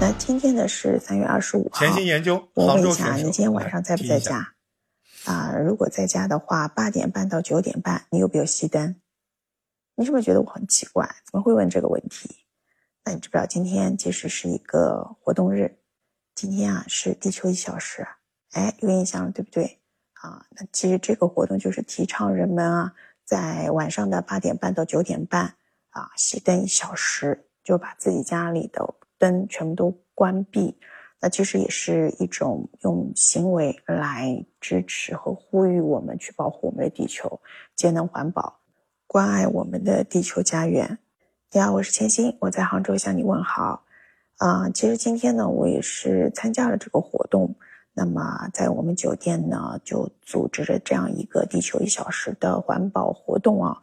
那今天呢是三月二十五号。潜心研究，我问一下，你今天晚上在不在家？啊，如果在家的话，八点半到九点半，你有没有熄灯？你是不是觉得我很奇怪？怎么会问这个问题？那你知不知道今天其实是一个活动日？今天啊是地球一小时，哎，有印象了对不对？啊，那其实这个活动就是提倡人们啊，在晚上的八点半到九点半啊熄灯一小时，就把自己家里的灯全部都关闭。那其实也是一种用行为来支持和呼吁我们去保护我们的地球，节能环保，关爱我们的地球家园。你好，我是千欣，我在杭州向你问好。啊、其实今天呢，我也是参加了这个活动。那么在我们酒店呢，就组织着这样一个地球一小时的环保活动啊。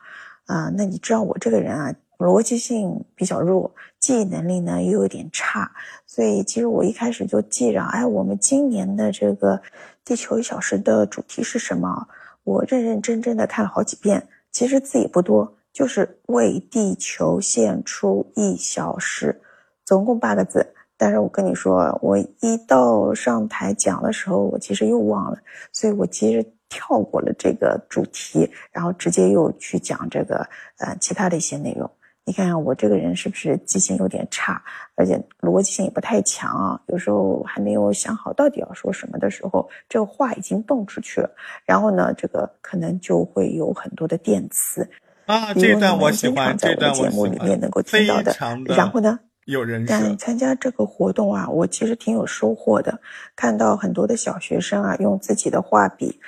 啊、那你知道我这个人啊，逻辑性比较弱，记忆能力呢又有点差，所以其实我一开始就记着，哎，我们今年的这个地球一小时的主题是什么？我认认真真的看了好几遍，其实字也不多，就是为地球献出一小时，总共八个字。但是我跟你说，我一到上台讲的时候，我其实又忘了，所以我其实跳过了这个主题，然后直接又去讲这个呃其他的一些内容。你看看我这个人是不是记性有点差，而且逻辑性也不太强啊？有时候还没有想好到底要说什么的时候，这个话已经蹦出去了，然后呢，这个可能就会有很多的电词，啊，这段我喜欢，在这段我我的节目喜欢，里面能够听非到的然后呢，有人但。参加这个活动啊，我其实挺有收获的，看到很多的小学生啊，用自己的画笔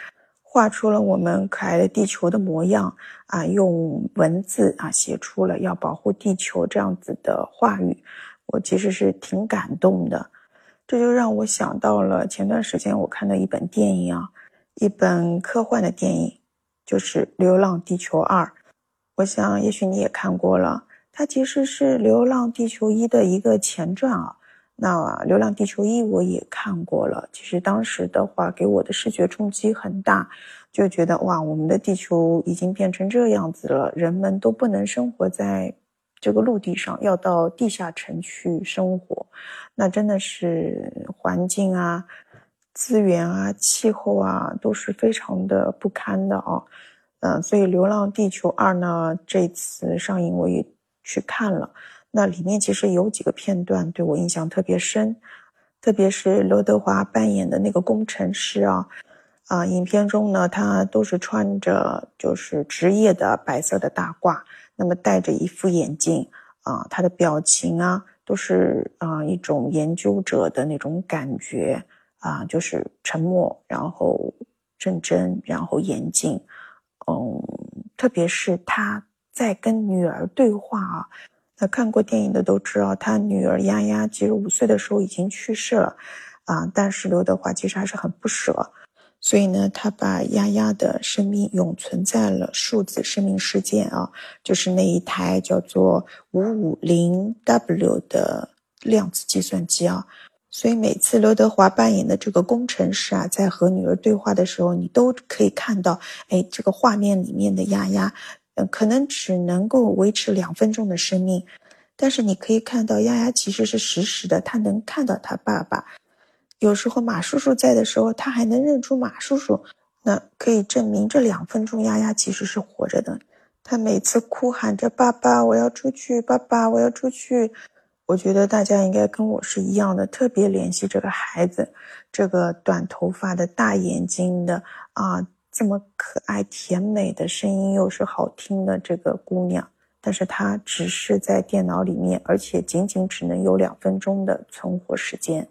画出了我们可爱的地球的模样啊，用文字啊写出了要保护地球这样子的话语，我其实是挺感动的。这就让我想到了前段时间我看的一本电影啊，一本科幻的电影，就是《流浪地球二》。我想也许你也看过了，它其实是《流浪地球一》的一个前传啊。那《流浪地球一》我也看过了，其实当时的话给我的视觉冲击很大，就觉得哇，我们的地球已经变成这样子了，人们都不能生活在这个陆地上，要到地下城去生活，那真的是环境啊、资源啊、气候啊都是非常的不堪的啊。嗯，所以《流浪地球二》呢，这次上映我也去看了。那里面其实有几个片段对我印象特别深，特别是刘德华扮演的那个工程师啊，啊，影片中呢，他都是穿着就是职业的白色的大褂，那么戴着一副眼镜啊，他的表情啊，都是啊一种研究者的那种感觉啊，就是沉默，然后认真，然后严谨。嗯，特别是他在跟女儿对话啊，那看过电影的都知道，他女儿丫丫其实五岁的时候已经去世了，啊，但是刘德华其实还是很不舍，所以呢，他把丫丫的生命永存在了数字生命世界啊，就是那一台叫做五五零 W 的量子计算机啊。所以每次刘德华扮演的这个工程师啊，在和女儿对话的时候，你都可以看到，哎，这个画面里面的丫丫，可能只能够维持两分钟的生命，但是你可以看到丫丫其实是实时的，她能看到她爸爸。有时候马叔叔在的时候，她还能认出马叔叔，那可以证明这两分钟丫丫其实是活着的。她每次哭喊着“爸爸，我要出去，爸爸，我要出去”。我觉得大家应该跟我是一样的，特别怜惜这个孩子，这个短头发的大眼睛的啊，这么可爱甜美的声音又是好听的这个姑娘，但是她只是在电脑里面，而且仅仅只能有两分钟的存活时间。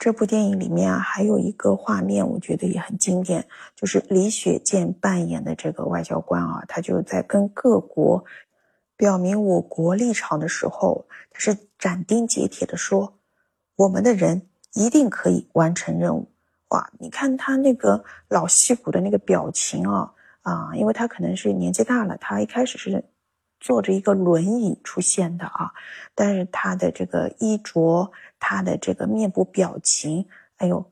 这部电影里面啊，还有一个画面，我觉得也很经典，就是李雪健扮演的这个外交官啊，他就在跟各国表明我国立场的时候，他是斩钉截铁的说，我们的人一定可以完成任务。哇，你看他那个老戏骨的那个表情啊啊，因为他可能是年纪大了，他一开始是坐着一个轮椅出现的啊，但是他的这个衣着，他的这个面部表情，哎呦，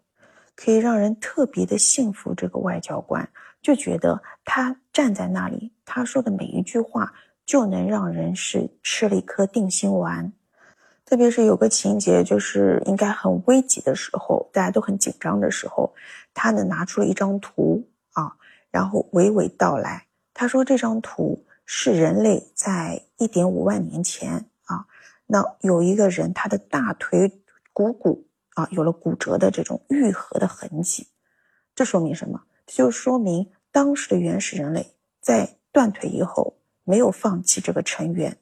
可以让人特别的信服这个外交官。就觉得他站在那里，他说的每一句话就能让人是吃了一颗定心丸。特别是有个情节，就是应该很危急的时候，大家都很紧张的时候，他呢拿出了一张图啊，然后娓娓道来。他说这张图是人类在一点五万年前啊，那有一个人他的大腿股骨啊有了骨折的这种愈合的痕迹，这说明什么？就说明当时的原始人类在断腿以后没有放弃这个成员，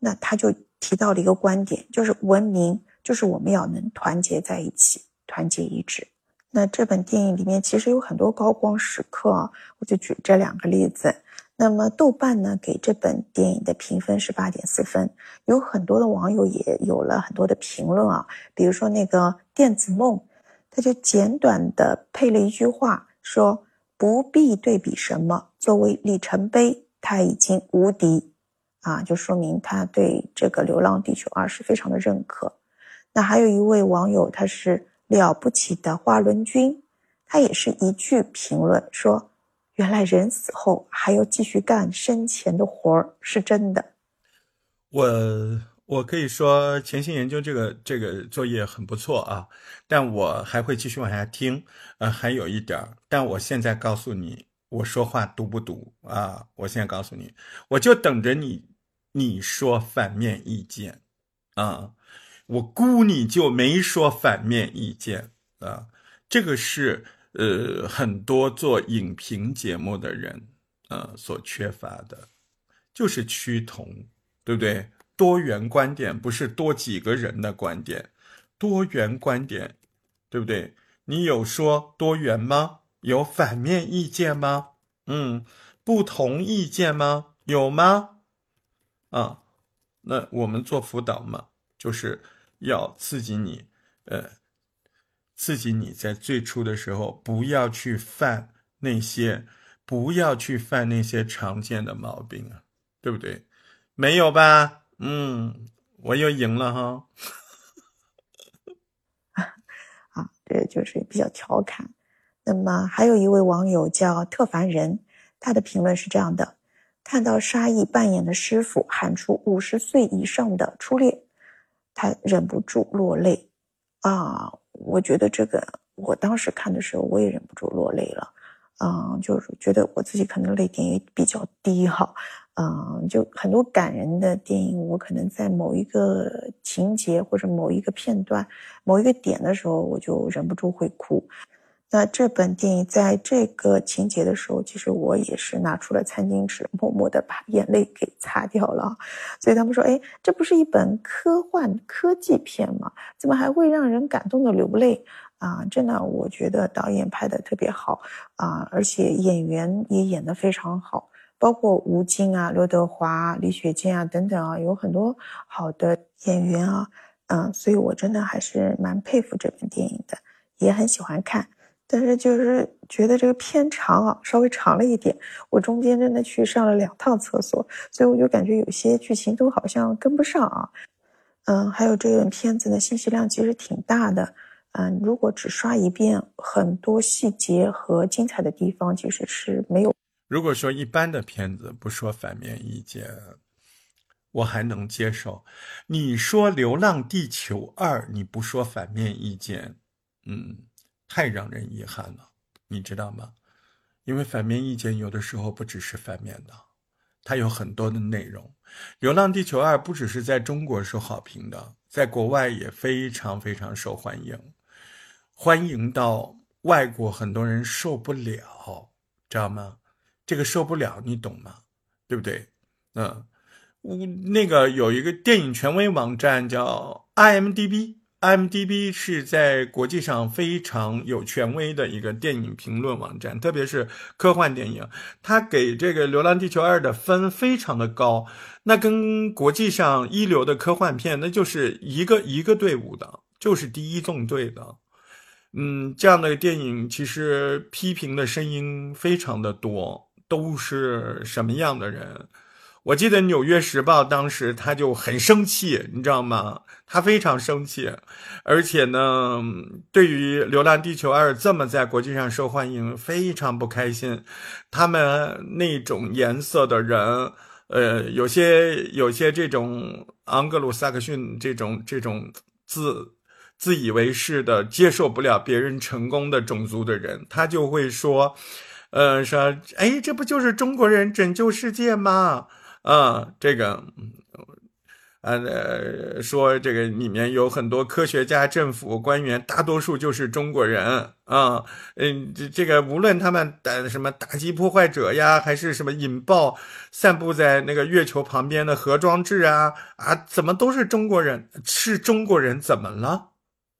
那他就。提到了一个观点，就是文明就是我们要能团结在一起，团结一致。那这本电影里面其实有很多高光时刻啊，我就举这两个例子。那么豆瓣呢给这本电影的评分是八点四分，有很多的网友也有了很多的评论啊，比如说那个电子梦，他就简短的配了一句话说：“不必对比什么，作为里程碑，他已经无敌。”啊，就说明他对这个《流浪地球二》是非常的认可。那还有一位网友，他是了不起的花轮君，他也是一句评论说：“原来人死后还要继续干生前的活儿，是真的。”我我可以说潜心研究这个这个作业很不错啊，但我还会继续往下听。呃，还有一点，但我现在告诉你，我说话毒不毒啊？我现在告诉你，我就等着你。你说反面意见，啊，我估你就没说反面意见啊。这个是呃很多做影评节目的人啊所缺乏的，就是趋同，对不对？多元观点不是多几个人的观点，多元观点，对不对？你有说多元吗？有反面意见吗？嗯，不同意见吗？有吗？啊，那我们做辅导嘛，就是要刺激你，呃，刺激你在最初的时候不要去犯那些，不要去犯那些常见的毛病啊，对不对？没有吧？嗯，我又赢了哈。啊，这就是比较调侃。那么还有一位网友叫特凡人，他的评论是这样的。看到沙溢扮演的师傅喊出五十岁以上的初恋，他忍不住落泪，啊，我觉得这个我当时看的时候我也忍不住落泪了，嗯，就是觉得我自己可能泪点也比较低哈，嗯，就很多感人的电影，我可能在某一个情节或者某一个片段、某一个点的时候，我就忍不住会哭。那这本电影在这个情节的时候，其实我也是拿出了餐巾纸，默默的把眼泪给擦掉了。所以他们说：“哎，这不是一本科幻科技片吗？怎么还会让人感动的流泪啊？”真的，我觉得导演拍的特别好啊，而且演员也演得非常好，包括吴京啊、刘德华、李雪健啊等等啊，有很多好的演员啊，嗯，所以我真的还是蛮佩服这本电影的，也很喜欢看。但是就是觉得这个偏长啊，稍微长了一点。我中间真的去上了两趟厕所，所以我就感觉有些剧情都好像跟不上啊。嗯，还有这个片子的信息量其实挺大的。嗯，如果只刷一遍，很多细节和精彩的地方其实是没有。如果说一般的片子不说反面意见，我还能接受。你说《流浪地球二》，你不说反面意见，嗯。太让人遗憾了，你知道吗？因为反面意见有的时候不只是反面的，它有很多的内容。《流浪地球二》不只是在中国受好评的，在国外也非常非常受欢迎，欢迎到外国很多人受不了，知道吗？这个受不了，你懂吗？对不对？嗯，我那个有一个电影权威网站叫 IMDB。IMDB 是在国际上非常有权威的一个电影评论网站，特别是科幻电影，它给这个《流浪地球二》的分非常的高，那跟国际上一流的科幻片那就是一个一个队伍的，就是第一纵队的。嗯，这样的电影其实批评的声音非常的多，都是什么样的人？我记得《纽约时报》当时他就很生气，你知道吗？他非常生气，而且呢，对于《流浪地球二》这么在国际上受欢迎，非常不开心。他们那种颜色的人，呃，有些有些这种盎格鲁撒克逊这种这种自自以为是的接受不了别人成功的种族的人，他就会说，呃，说，哎，这不就是中国人拯救世界吗？啊，这个。呃，说这个里面有很多科学家、政府官员，大多数就是中国人啊。嗯，这这个无论他们打什么打击破坏者呀，还是什么引爆散布在那个月球旁边的核装置啊啊，怎么都是中国人？是中国人怎么了？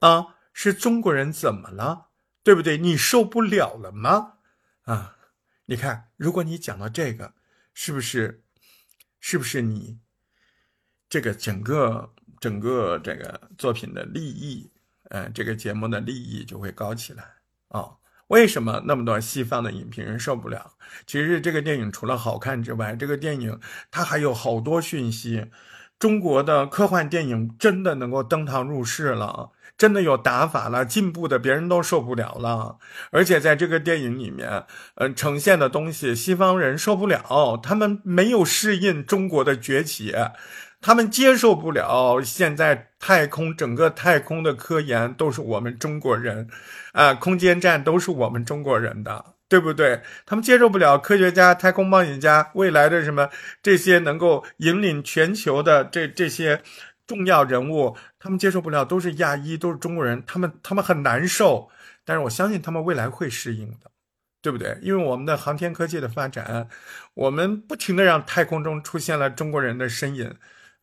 啊，是中国人怎么了？对不对？你受不了了吗？啊，你看，如果你讲到这个，是不是？是不是你？这个整个整个这个作品的利益，呃，这个节目的利益就会高起来啊。为什么那么多西方的影评人受不了？其实这个电影除了好看之外，这个电影它还有好多讯息。中国的科幻电影真的能够登堂入室了，真的有打法了，进步的别人都受不了了。而且在这个电影里面，呃，呈现的东西西方人受不了，他们没有适应中国的崛起。他们接受不了现在太空整个太空的科研都是我们中国人，啊，空间站都是我们中国人的，对不对？他们接受不了科学家、太空冒险家未来的什么这些能够引领全球的这这些重要人物，他们接受不了，都是亚裔，都是中国人，他们他们很难受。但是我相信他们未来会适应的，对不对？因为我们的航天科技的发展，我们不停的让太空中出现了中国人的身影。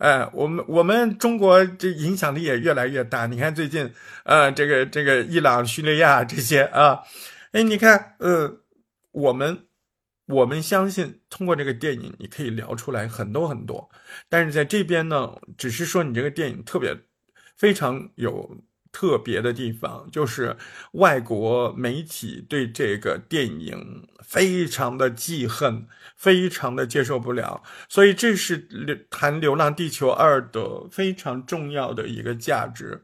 哎，我们我们中国这影响力也越来越大。你看最近，呃，这个这个伊朗、叙利亚这些啊，哎，你看，呃，我们我们相信通过这个电影，你可以聊出来很多很多。但是在这边呢，只是说你这个电影特别非常有。特别的地方就是外国媒体对这个电影非常的记恨，非常的接受不了，所以这是流谈《流浪地球二》的非常重要的一个价值。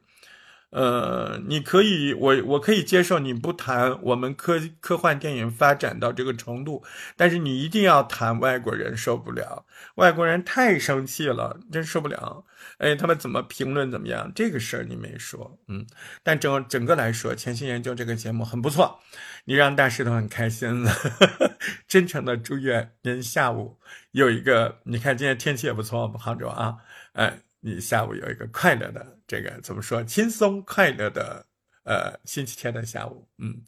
呃，你可以，我我可以接受你不谈我们科科幻电影发展到这个程度，但是你一定要谈外国人受不了，外国人太生气了，真受不了。哎，他们怎么评论怎么样？这个事儿你没说，嗯，但整整个来说，潜心研究这个节目很不错，你让大石头很开心了，真诚的祝愿您下午有一个，你看今天天气也不错，我们杭州啊，哎。你下午有一个快乐的这个怎么说？轻松快乐的呃星期天的下午，嗯，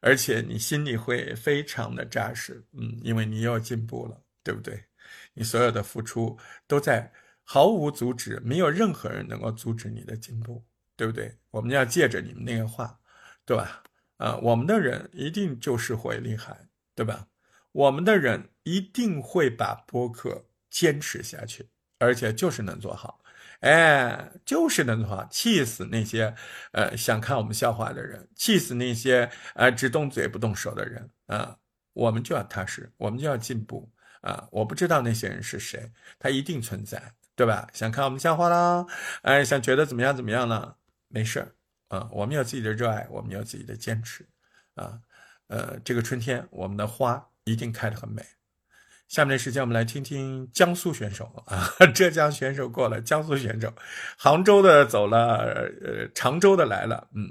而且你心里会非常的扎实，嗯，因为你又进步了，对不对？你所有的付出都在毫无阻止，没有任何人能够阻止你的进步，对不对？我们要借着你们那个话，对吧？啊，我们的人一定就是会厉害，对吧？我们的人一定会把播客坚持下去，而且就是能做好。哎，就是那句话，气死那些呃想看我们笑话的人，气死那些呃只动嘴不动手的人啊！我们就要踏实，我们就要进步啊！我不知道那些人是谁，他一定存在，对吧？想看我们笑话啦，哎，想觉得怎么样怎么样呢？没事儿啊，我们有自己的热爱，我们有自己的坚持啊！呃，这个春天，我们的花一定开得很美。下面的时间，我们来听听江苏选手啊，浙江选手过了，江苏选手，杭州的走了，呃，常州的来了，嗯，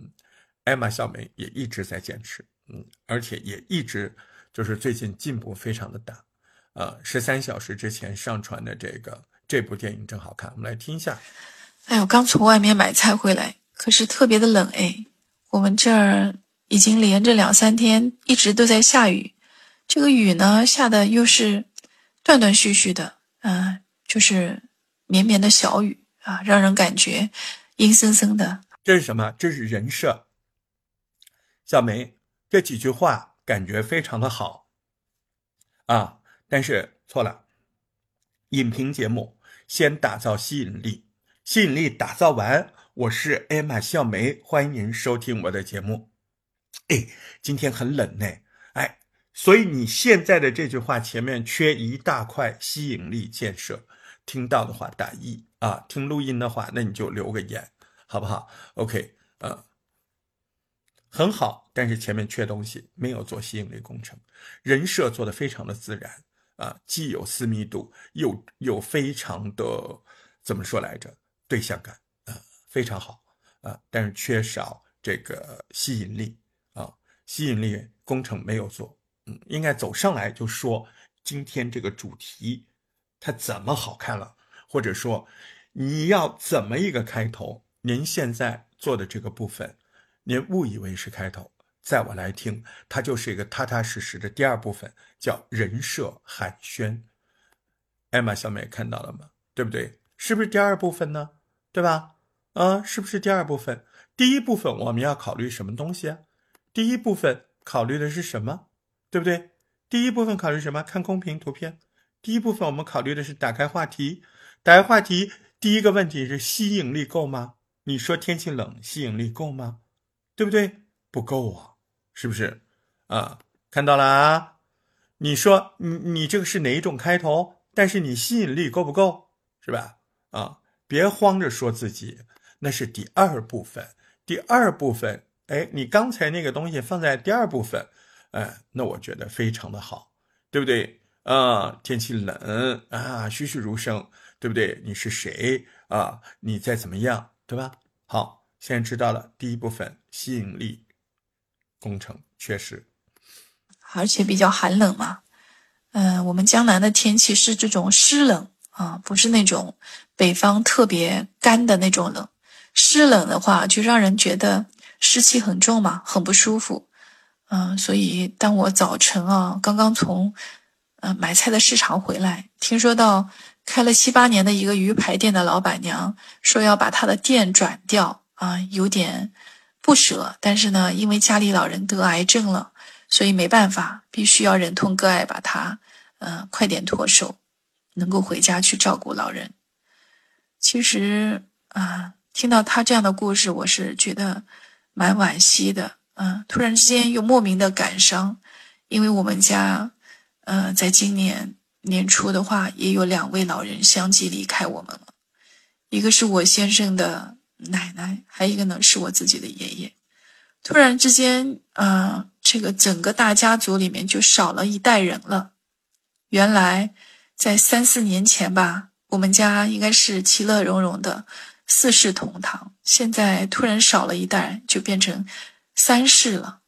艾玛小梅也一直在坚持，嗯，而且也一直就是最近进步非常的大，啊，十三小时之前上传的这个这部电影真好看，我们来听一下。哎呦，刚从外面买菜回来，可是特别的冷哎，我们这儿已经连着两三天一直都在下雨。这个雨呢，下的又是断断续续的，嗯，就是绵绵的小雨啊，让人感觉阴森森的。这是什么？这是人设。小梅这几句话感觉非常的好啊，但是错了。影评节目先打造吸引力，吸引力打造完，我是艾玛笑梅，欢迎您收听我的节目。哎，今天很冷呢，所以你现在的这句话前面缺一大块吸引力建设。听到的话打一啊，听录音的话那你就留个言，好不好？OK，嗯，很好，但是前面缺东西，没有做吸引力工程，人设做的非常的自然啊，既有私密度，又又非常的怎么说来着？对象感啊，非常好啊，但是缺少这个吸引力啊，吸引力工程没有做。嗯，应该走上来就说今天这个主题它怎么好看了，或者说你要怎么一个开头？您现在做的这个部分，您误以为是开头，在我来听，它就是一个踏踏实实的第二部分，叫人设寒暄。艾玛小美看到了吗？对不对？是不是第二部分呢？对吧？啊，是不是第二部分？第一部分我们要考虑什么东西啊？第一部分考虑的是什么？对不对？第一部分考虑什么？看公屏图片。第一部分我们考虑的是打开话题，打开话题。第一个问题是吸引力够吗？你说天气冷，吸引力够吗？对不对？不够啊，是不是？啊，看到了啊？你说你你这个是哪一种开头？但是你吸引力够不够？是吧？啊，别慌着说自己，那是第二部分。第二部分，哎，你刚才那个东西放在第二部分。哎，那我觉得非常的好，对不对？啊，天气冷啊，栩栩如生，对不对？你是谁啊？你在怎么样，对吧？好，现在知道了第一部分吸引力工程确实，而且比较寒冷嘛。嗯，我们江南的天气是这种湿冷啊，不是那种北方特别干的那种冷。湿冷的话，就让人觉得湿气很重嘛，很不舒服。嗯，所以当我早晨啊，刚刚从，呃买菜的市场回来，听说到开了七八年的一个鱼排店的老板娘说要把她的店转掉啊，有点不舍。但是呢，因为家里老人得癌症了，所以没办法，必须要忍痛割爱，把他，嗯，快点脱手，能够回家去照顾老人。其实啊，听到他这样的故事，我是觉得蛮惋惜的。嗯，突然之间又莫名的感伤，因为我们家，呃，在今年年初的话，也有两位老人相继离开我们了，一个是我先生的奶奶，还有一个呢是我自己的爷爷。突然之间，啊，这个整个大家族里面就少了一代人了。原来在三四年前吧，我们家应该是其乐融融的四世同堂，现在突然少了一代，就变成。三世了，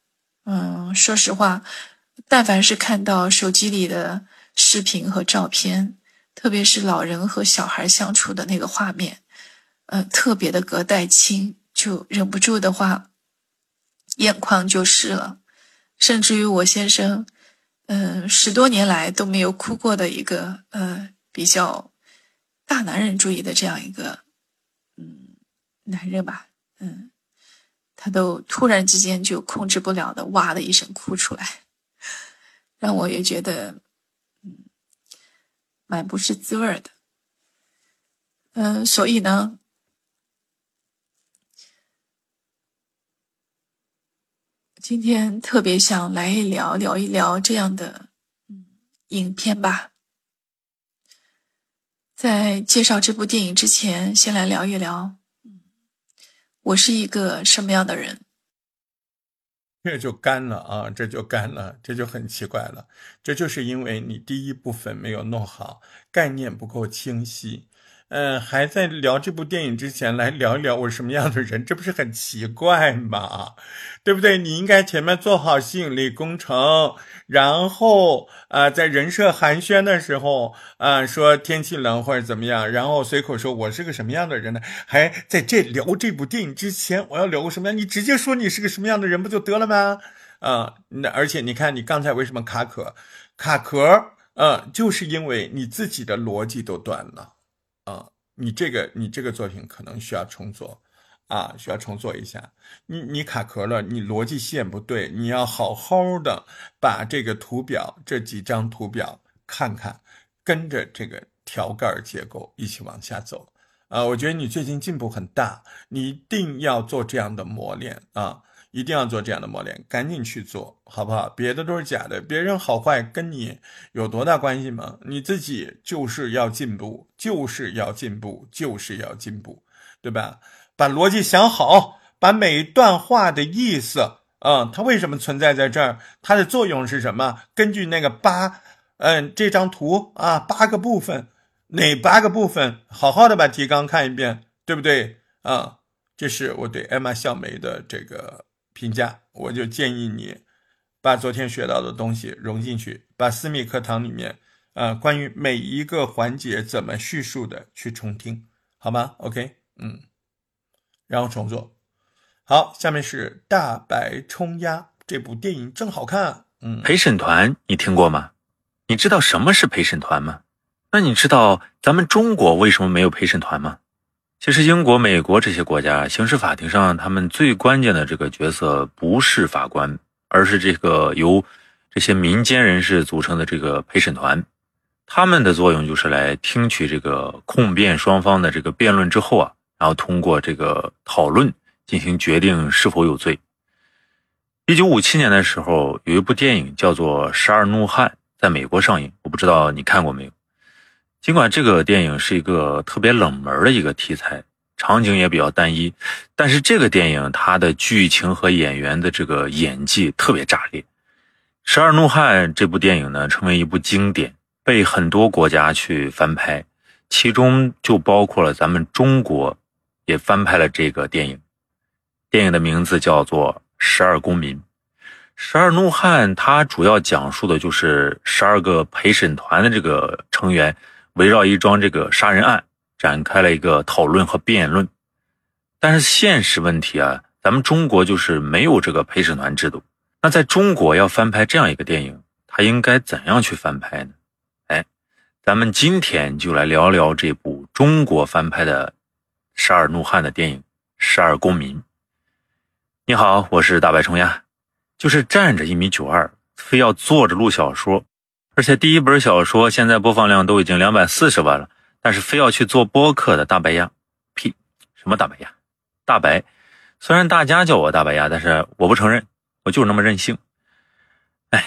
嗯，说实话，但凡是看到手机里的视频和照片，特别是老人和小孩相处的那个画面，呃，特别的隔代亲，就忍不住的话，眼眶就湿了。甚至于我先生，嗯，十多年来都没有哭过的一个，呃，比较大男人主义的这样一个，嗯，男人吧，嗯。他都突然之间就控制不了的哇的一声哭出来，让我也觉得，嗯，蛮不是滋味的。嗯，所以呢，今天特别想来一聊聊一聊这样的嗯影片吧。在介绍这部电影之前，先来聊一聊。我是一个什么样的人？这就干了啊！这就干了，这就很奇怪了。这就是因为你第一部分没有弄好，概念不够清晰。嗯，还在聊这部电影之前，来聊一聊我什么样的人，这不是很奇怪吗？对不对？你应该前面做好吸引力工程，然后啊，在人设寒暄的时候啊，说天气冷或者怎么样，然后随口说我是个什么样的人呢？还在这聊这部电影之前，我要聊个什么样？你直接说你是个什么样的人不就得了吗？啊，那而且你看你刚才为什么卡壳？卡壳，嗯，就是因为你自己的逻辑都断了。啊，你这个你这个作品可能需要重做，啊，需要重做一下。你你卡壳了，你逻辑线不对，你要好好的把这个图表这几张图表看看，跟着这个条盖结构一起往下走。啊，我觉得你最近进步很大，你一定要做这样的磨练啊，一定要做这样的磨练，赶紧去做好不好？别的都是假的，别人好坏跟你有多大关系吗？你自己就是要进步，就是要进步，就是要进步，对吧？把逻辑想好，把每一段话的意思，嗯，它为什么存在在这儿？它的作用是什么？根据那个八，嗯，这张图啊，八个部分，哪八个部分？好好的把提纲看一遍，对不对？啊，这是我对艾玛笑梅的这个。评价，我就建议你把昨天学到的东西融进去，把私密课堂里面，呃，关于每一个环节怎么叙述的去重听，好吗？OK，嗯，然后重做。好，下面是《大白冲鸭》这部电影真好看。嗯，陪审团你听过吗？你知道什么是陪审团吗？那你知道咱们中国为什么没有陪审团吗？其实，英国、美国这些国家刑事法庭上，他们最关键的这个角色不是法官，而是这个由这些民间人士组成的这个陪审团。他们的作用就是来听取这个控辩双方的这个辩论之后啊，然后通过这个讨论进行决定是否有罪。一九五七年的时候，有一部电影叫做《十二怒汉》在美国上映，我不知道你看过没有。尽管这个电影是一个特别冷门的一个题材，场景也比较单一，但是这个电影它的剧情和演员的这个演技特别炸裂。《十二怒汉》这部电影呢，成为一部经典，被很多国家去翻拍，其中就包括了咱们中国，也翻拍了这个电影。电影的名字叫做《十二公民》。《十二怒汉》它主要讲述的就是十二个陪审团的这个成员。围绕一桩这个杀人案展开了一个讨论和辩论，但是现实问题啊，咱们中国就是没有这个陪审团制度。那在中国要翻拍这样一个电影，它应该怎样去翻拍呢？哎，咱们今天就来聊聊这部中国翻拍的《十二怒汉》的电影《十二公民》。你好，我是大白冲呀，就是站着一米九二，非要坐着录小说。而且第一本小说现在播放量都已经两百四十万了，但是非要去做播客的大白鸭，屁，什么大白鸭？大白，虽然大家叫我大白鸭，但是我不承认，我就是那么任性。哎，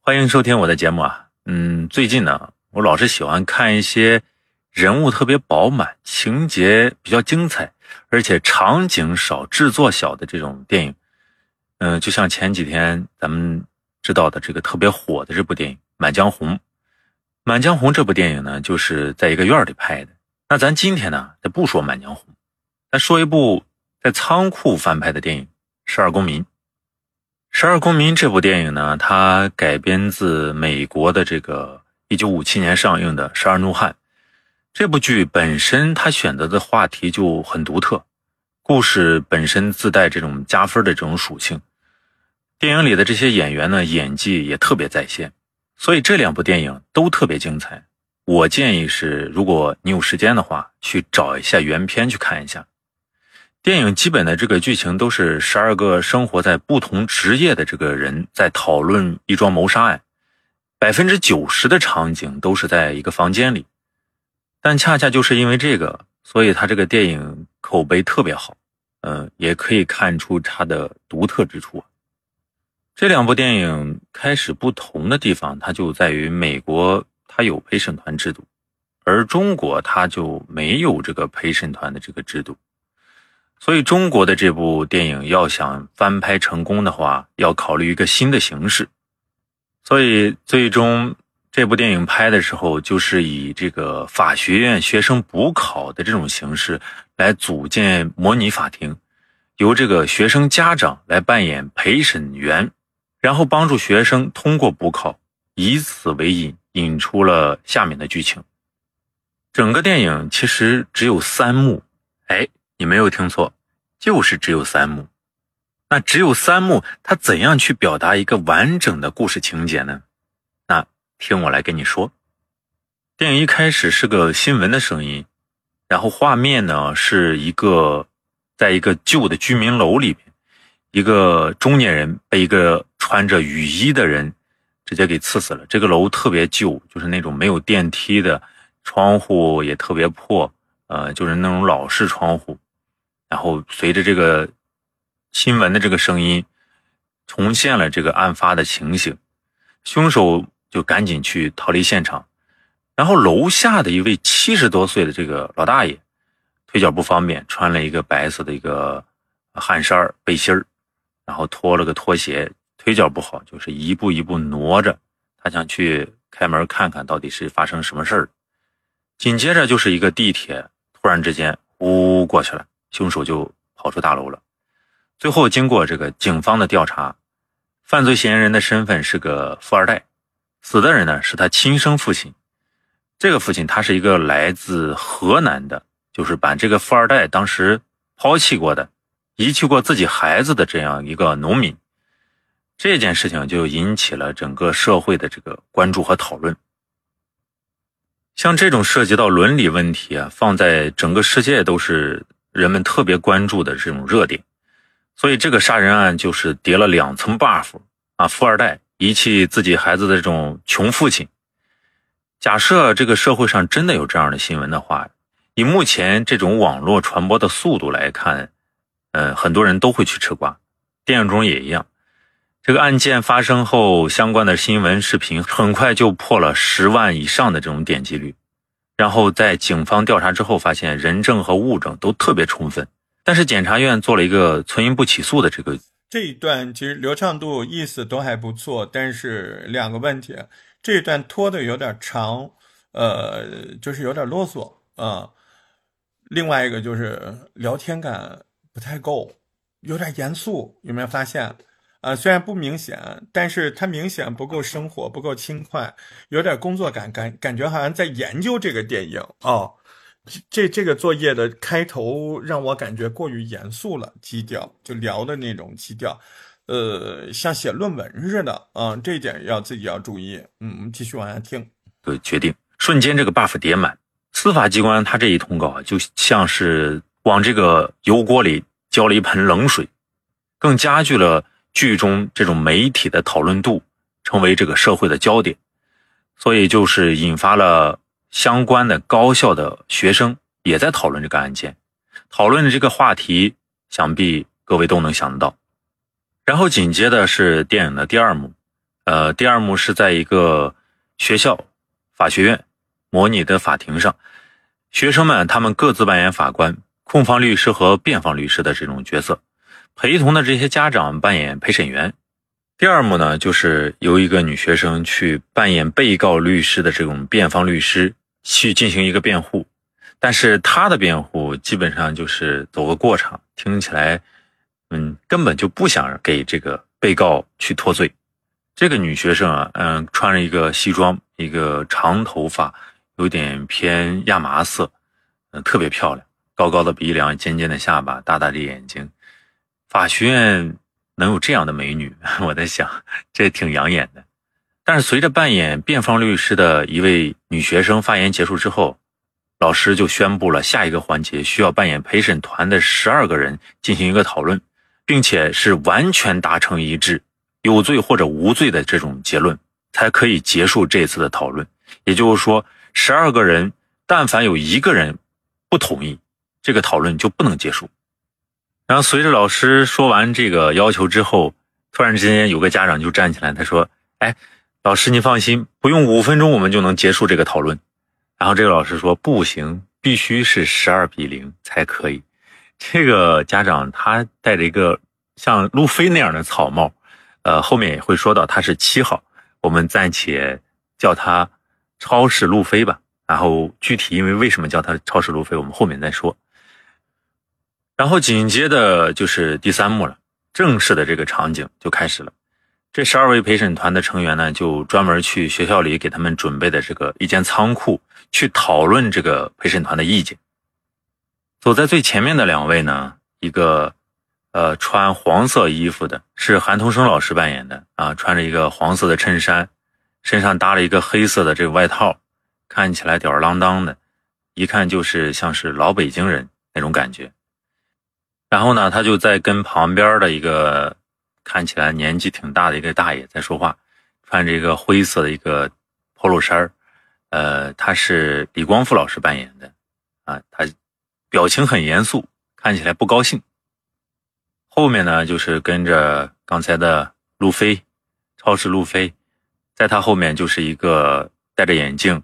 欢迎收听我的节目啊。嗯，最近呢，我老是喜欢看一些人物特别饱满、情节比较精彩，而且场景少、制作小的这种电影。嗯，就像前几天咱们知道的这个特别火的这部电影。《满江红》，《满江红》这部电影呢，就是在一个院里拍的。那咱今天呢，咱不说《满江红》，咱说一部在仓库翻拍的电影《十二公民》。《十二公民》这部电影呢，它改编自美国的这个1957年上映的《十二怒汉》。这部剧本身它选择的话题就很独特，故事本身自带这种加分的这种属性。电影里的这些演员呢，演技也特别在线。所以这两部电影都特别精彩，我建议是，如果你有时间的话，去找一下原片去看一下。电影基本的这个剧情都是十二个生活在不同职业的这个人在讨论一桩谋杀案，百分之九十的场景都是在一个房间里，但恰恰就是因为这个，所以他这个电影口碑特别好，嗯，也可以看出它的独特之处。这两部电影开始不同的地方，它就在于美国它有陪审团制度，而中国它就没有这个陪审团的这个制度。所以中国的这部电影要想翻拍成功的话，要考虑一个新的形式。所以最终这部电影拍的时候，就是以这个法学院学生补考的这种形式来组建模拟法庭，由这个学生家长来扮演陪审员。然后帮助学生通过补考，以此为引，引出了下面的剧情。整个电影其实只有三幕，哎，你没有听错，就是只有三幕。那只有三幕，它怎样去表达一个完整的故事情节呢？那听我来跟你说。电影一开始是个新闻的声音，然后画面呢是一个，在一个旧的居民楼里面，一个中年人被一个。穿着雨衣的人直接给刺死了。这个楼特别旧，就是那种没有电梯的，窗户也特别破，呃，就是那种老式窗户。然后随着这个新闻的这个声音，重现了这个案发的情形。凶手就赶紧去逃离现场，然后楼下的一位七十多岁的这个老大爷，腿脚不方便，穿了一个白色的一个汗衫背心儿，然后拖了个拖鞋，腿脚不好，就是一步一步挪着，他想去开门看看到底是发生什么事儿。紧接着就是一个地铁，突然之间呜过去了，凶手就跑出大楼了。最后经过这个警方的调查。犯罪嫌疑人的身份是个富二代，死的人呢是他亲生父亲。这个父亲他是一个来自河南的，就是把这个富二代当时抛弃过的、遗弃过自己孩子的这样一个农民。这件事情就引起了整个社会的这个关注和讨论。像这种涉及到伦理问题啊，放在整个世界都是人们特别关注的这种热点。所以这个杀人案就是叠了两层 buff 啊！富二代遗弃自己孩子的这种穷父亲。假设这个社会上真的有这样的新闻的话，以目前这种网络传播的速度来看，嗯，很多人都会去吃瓜。电影中也一样，这个案件发生后，相关的新闻视频很快就破了十万以上的这种点击率。然后在警方调查之后，发现人证和物证都特别充分。但是检察院做了一个存疑不起诉的这个这一段，其实流畅度、意思都还不错，但是两个问题，这一段拖的有点长，呃，就是有点啰嗦啊。另外一个就是聊天感不太够，有点严肃，有没有发现？啊，虽然不明显，但是它明显不够生活，不够轻快，有点工作感，感感觉好像在研究这个电影哦。这这个作业的开头让我感觉过于严肃了，基调就聊的那种基调，呃，像写论文似的啊，这一点要自己要注意。嗯，我们继续往下听。对，决定瞬间这个 buff 叠满，司法机关他这一通告，就像是往这个油锅里浇了一盆冷水，更加剧了剧中这种媒体的讨论度，成为这个社会的焦点，所以就是引发了。相关的高校的学生也在讨论这个案件，讨论的这个话题，想必各位都能想得到。然后紧接着是电影的第二幕，呃，第二幕是在一个学校法学院模拟的法庭上，学生们他们各自扮演法官、控方律师和辩方律师的这种角色，陪同的这些家长扮演陪审员。第二幕呢，就是由一个女学生去扮演被告律师的这种辩方律师。去进行一个辩护，但是他的辩护基本上就是走个过场，听起来，嗯，根本就不想给这个被告去脱罪。这个女学生啊，嗯，穿着一个西装，一个长头发，有点偏亚麻色，嗯，特别漂亮，高高的鼻梁，尖尖的下巴，大大的眼睛。法学院能有这样的美女，我在想，这挺养眼的。但是随着扮演辩方律师的一位女学生发言结束之后，老师就宣布了下一个环节需要扮演陪审团的十二个人进行一个讨论，并且是完全达成一致，有罪或者无罪的这种结论才可以结束这次的讨论。也就是说，十二个人但凡有一个人不同意，这个讨论就不能结束。然后随着老师说完这个要求之后，突然之间有个家长就站起来，他说：“哎。”老师，您放心，不用五分钟，我们就能结束这个讨论。然后这个老师说：“不行，必须是十二比零才可以。”这个家长他戴着一个像路飞那样的草帽，呃，后面也会说到他是七号，我们暂且叫他超市路飞吧。然后具体因为为什么叫他超市路飞，我们后面再说。然后紧接着就是第三幕了，正式的这个场景就开始了。这十二位陪审团的成员呢，就专门去学校里给他们准备的这个一间仓库去讨论这个陪审团的意见。走在最前面的两位呢，一个呃穿黄色衣服的是韩童生老师扮演的啊，穿着一个黄色的衬衫，身上搭了一个黑色的这个外套，看起来吊儿郎当的，一看就是像是老北京人那种感觉。然后呢，他就在跟旁边的一个。看起来年纪挺大的一个大爷在说话，穿着一个灰色的一个 polo 衫呃，他是李光复老师扮演的，啊，他表情很严肃，看起来不高兴。后面呢就是跟着刚才的路飞，超市路飞，在他后面就是一个戴着眼镜、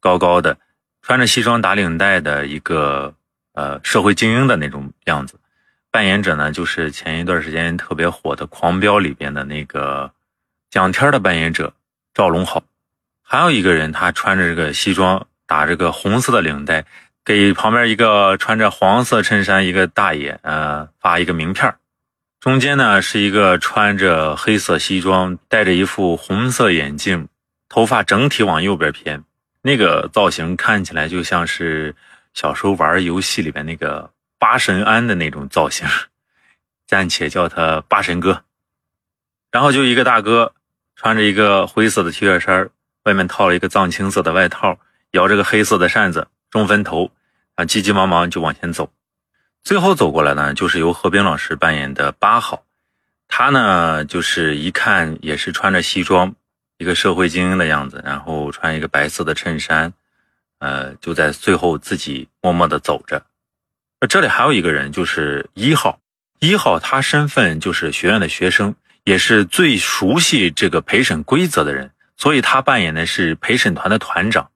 高高的、穿着西装打领带的一个呃社会精英的那种样子。扮演者呢就是前一段时间特别火的《狂飙》里边的那个蒋天的扮演者赵龙好。还有一个人，他穿着这个西装，打着个红色的领带，给旁边一个穿着黄色衬衫一个大爷，呃，发一个名片中间呢是一个穿着黑色西装，戴着一副红色眼镜，头发整体往右边偏，那个造型看起来就像是小时候玩游戏里边那个八神庵的那种造型，暂且叫他八神哥。然后就一个大哥，穿着一个灰色的 T 恤衫外面套了一个藏青色的外套，摇着个黑色的扇子，中分头，啊，急急忙忙就往前走。最后走过来呢，就是由何冰老师扮演的八号，他呢就是一看也是穿着西装，一个社会精英的样子，然后穿一个白色的衬衫，呃，就在最后自己默默的走着。这里还有一个人，就是一号，一号他身份就是学院的学生，也是最熟悉这个陪审规则的人。所以他扮演的是陪审团的团长，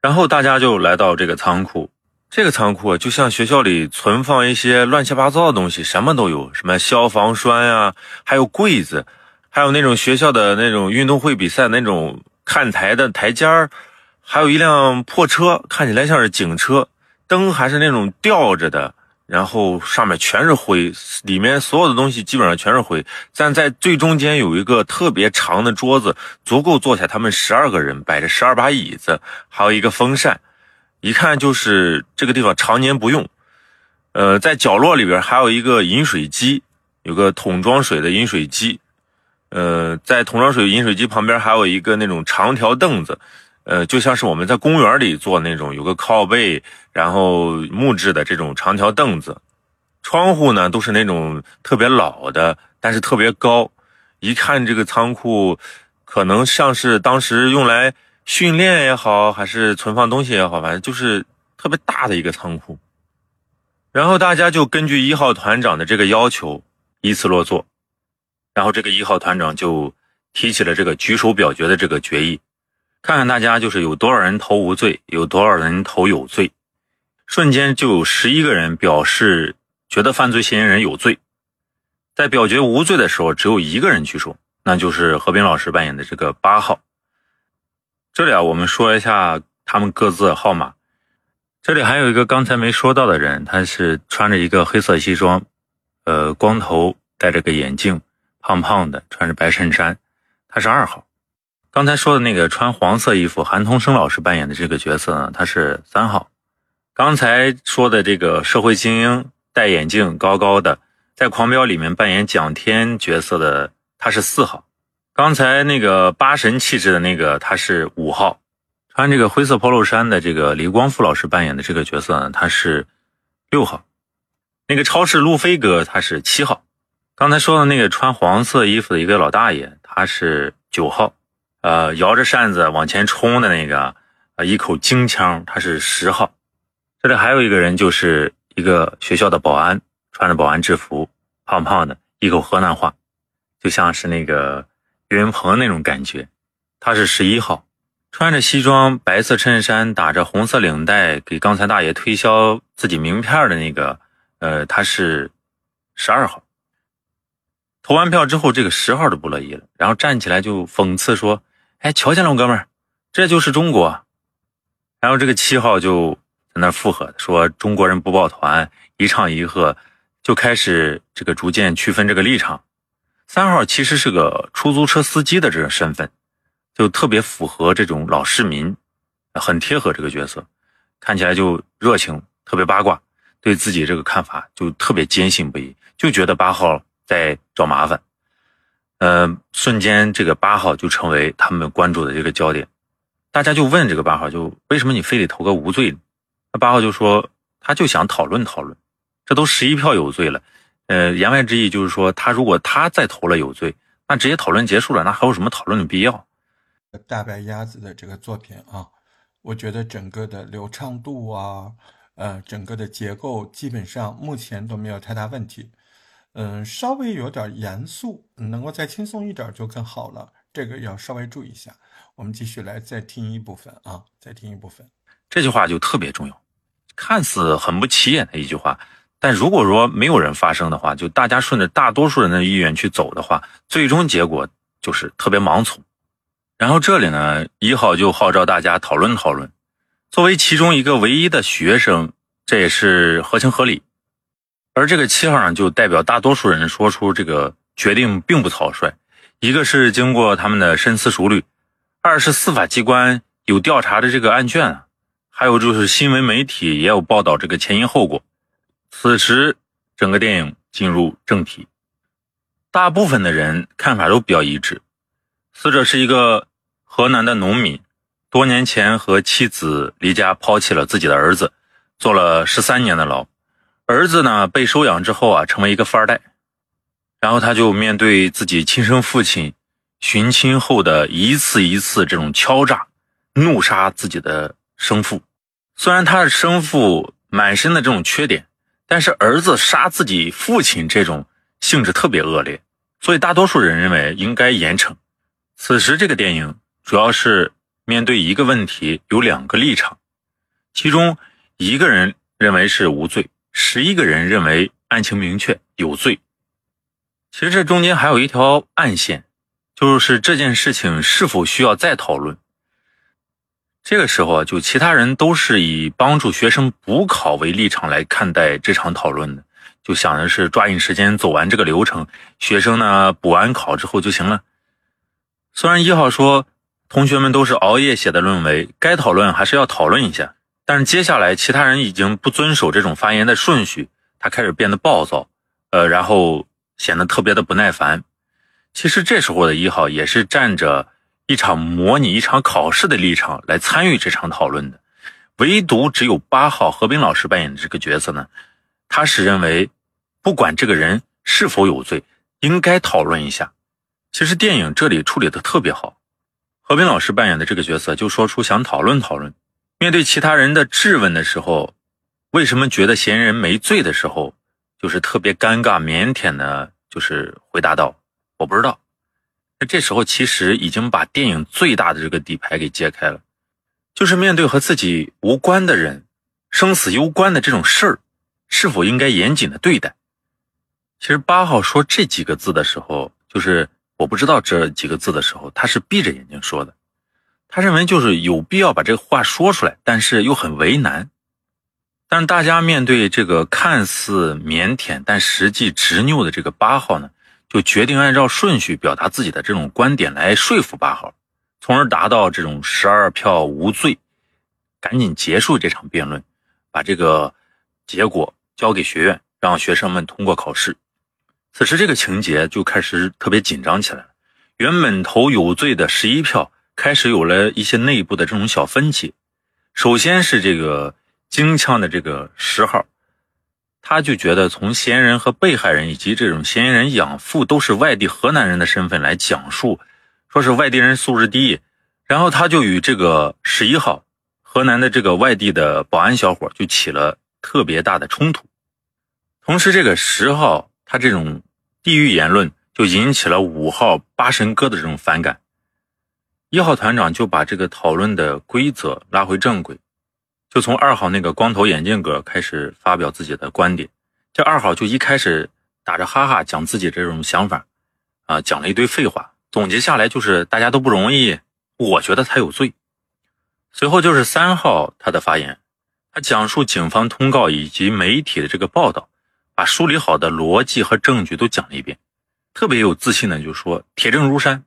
然后大家就来到这个仓库。这个仓库，就像学校里存放一些乱七八糟的东西，什么都有，什么消防栓呀，还有柜子，还有那种学校的那种运动会比赛那种看台的台阶儿，还有一辆破车，看起来像是警车，灯还是那种吊着的。然后上面全是灰，里面所有的东西基本上全是灰。但在最中间有一个特别长的桌子，足够坐下他们十二个人，摆着十二把椅子，还有一个风扇，一看就是这个地方常年不用。呃，在角落里边还有一个饮水机，有个桶装水的饮水机。呃，在桶装水饮水机旁边还有一个那种长条凳子。呃，就像是我们在公园里坐那种有个靠背，然后木质的这种长条凳子，窗户呢都是那种特别老的，但是特别高，一看这个仓库，可能像是当时用来训练也好，还是存放东西也好，反正就是特别大的一个仓库。然后大家就根据一号团长的这个要求依次落座，然后这个一号团长就提起了这个举手表决的这个决议。看看大家就是有多少人投无罪，有多少人投有罪，瞬间就有十一个人表示觉得犯罪嫌疑人有罪。在表决无罪的时候，只有一个人举手，那就是何冰老师扮演的这个八号。这里啊，我们说一下他们各自的号码。这里还有一个刚才没说到的人，他是穿着一个黑色西装，呃，光头，戴着个眼镜，胖胖的，穿着白衬衫，他是二号。刚才说的那个穿黄色衣服韩童生老师扮演的这个角色呢，他是三号。刚才说的这个社会精英戴眼镜高高的，在《狂飙》里面扮演蒋天角色的他是四号。刚才那个八神气质的那个他是五号，穿这个灰色 polo 衫的这个李光复老师扮演的这个角色呢，他是六号。那个超市路飞哥他是七号。刚才说的那个穿黄色衣服的一个老大爷他是九号。呃，摇着扇子往前冲的那个，呃，一口京腔，他是十号。这里还有一个人，就是一个学校的保安，穿着保安制服，胖胖的，一口河南话，就像是那个岳云鹏那种感觉。他是十一号，穿着西装，白色衬衫，打着红色领带，给刚才大爷推销自己名片的那个，呃，他是十二号。投完票之后，这个十号就不乐意了，然后站起来就讽刺说。哎，瞧见了，吗哥们儿，这就是中国。然后这个七号就在那附和说：“中国人不抱团，一唱一和，就开始这个逐渐区分这个立场。”三号其实是个出租车司机的这个身份，就特别符合这种老市民，很贴合这个角色，看起来就热情，特别八卦，对自己这个看法就特别坚信不疑，就觉得八号在找麻烦。呃，瞬间这个八号就成为他们关注的这个焦点，大家就问这个八号，就为什么你非得投个无罪？那八号就说，他就想讨论讨论，这都十一票有罪了，呃，言外之意就是说，他如果他再投了有罪，那直接讨论结束了，那还有什么讨论的必要？大白鸭子的这个作品啊，我觉得整个的流畅度啊，呃，整个的结构基本上目前都没有太大问题。嗯，稍微有点严肃，能够再轻松一点就更好了。这个要稍微注意一下。我们继续来再听一部分啊，再听一部分。这句话就特别重要，看似很不起眼的一句话，但如果说没有人发声的话，就大家顺着大多数人的意愿去走的话，最终结果就是特别盲从。然后这里呢，一号就号召大家讨论讨论。作为其中一个唯一的学生，这也是合情合理。而这个七号呢，就代表大多数人说出这个决定并不草率。一个是经过他们的深思熟虑，二是司法机关有调查的这个案卷，还有就是新闻媒体也有报道这个前因后果。此时，整个电影进入正题，大部分的人看法都比较一致。死者是一个河南的农民，多年前和妻子离家抛弃了自己的儿子，坐了十三年的牢。儿子呢被收养之后啊，成为一个富二代，然后他就面对自己亲生父亲寻亲后的一次一次这种敲诈，怒杀自己的生父。虽然他的生父满身的这种缺点，但是儿子杀自己父亲这种性质特别恶劣，所以大多数人认为应该严惩。此时，这个电影主要是面对一个问题，有两个立场，其中一个人认为是无罪，十一个人认为案情明确有罪。其实这中间还有一条暗线，就是这件事情是否需要再讨论。这个时候啊，就其他人都是以帮助学生补考为立场来看待这场讨论的，就想的是抓紧时间走完这个流程，学生呢补完考之后就行了。虽然一号说同学们都是熬夜写的论文，该讨论还是要讨论一下，但是接下来其他人已经不遵守这种发言的顺序，他开始变得暴躁，呃，然后显得特别的不耐烦。其实这时候的一号也是站着一场模拟一场考试的立场来参与这场讨论的，唯独只有八号何冰老师扮演的这个角色呢，他是认为不管这个人是否有罪，应该讨论一下。其实电影这里处理的特别好，何冰老师扮演的这个角色就说出想讨论讨论。面对其他人的质问的时候，为什么觉得嫌疑人没罪的时候，就是特别尴尬腼腆的，就是回答道：“我不知道。”那这时候其实已经把电影最大的这个底牌给揭开了，就是面对和自己无关的人，生死攸关的这种事儿，是否应该严谨的对待？其实八号说这几个字的时候，就是。我不知道这几个字的时候，他是闭着眼睛说的。他认为就是有必要把这个话说出来，但是又很为难。但是大家面对这个看似腼腆但实际执拗的这个八号呢，就决定按照顺序表达自己的这种观点来说服八号，从而达到这种十二票无罪，赶紧结束这场辩论，把这个结果交给学院，让学生们通过考试。此时，这个情节就开始特别紧张起来了。原本投有罪的十一票，开始有了一些内部的这种小分歧。首先是这个京腔的这个十号，他就觉得从嫌疑人和被害人以及这种嫌疑人养父都是外地河南人的身份来讲述，说是外地人素质低，然后他就与这个十一号河南的这个外地的保安小伙就起了特别大的冲突。同时，这个十号他这种。地域言论就引起了五号八神哥的这种反感，一号团长就把这个讨论的规则拉回正轨，就从二号那个光头眼镜哥开始发表自己的观点。这二号就一开始打着哈哈讲自己这种想法，啊，讲了一堆废话，总结下来就是大家都不容易，我觉得他有罪。随后就是三号他的发言，他讲述警方通告以及媒体的这个报道。把梳理好的逻辑和证据都讲了一遍，特别有自信的就说铁证如山。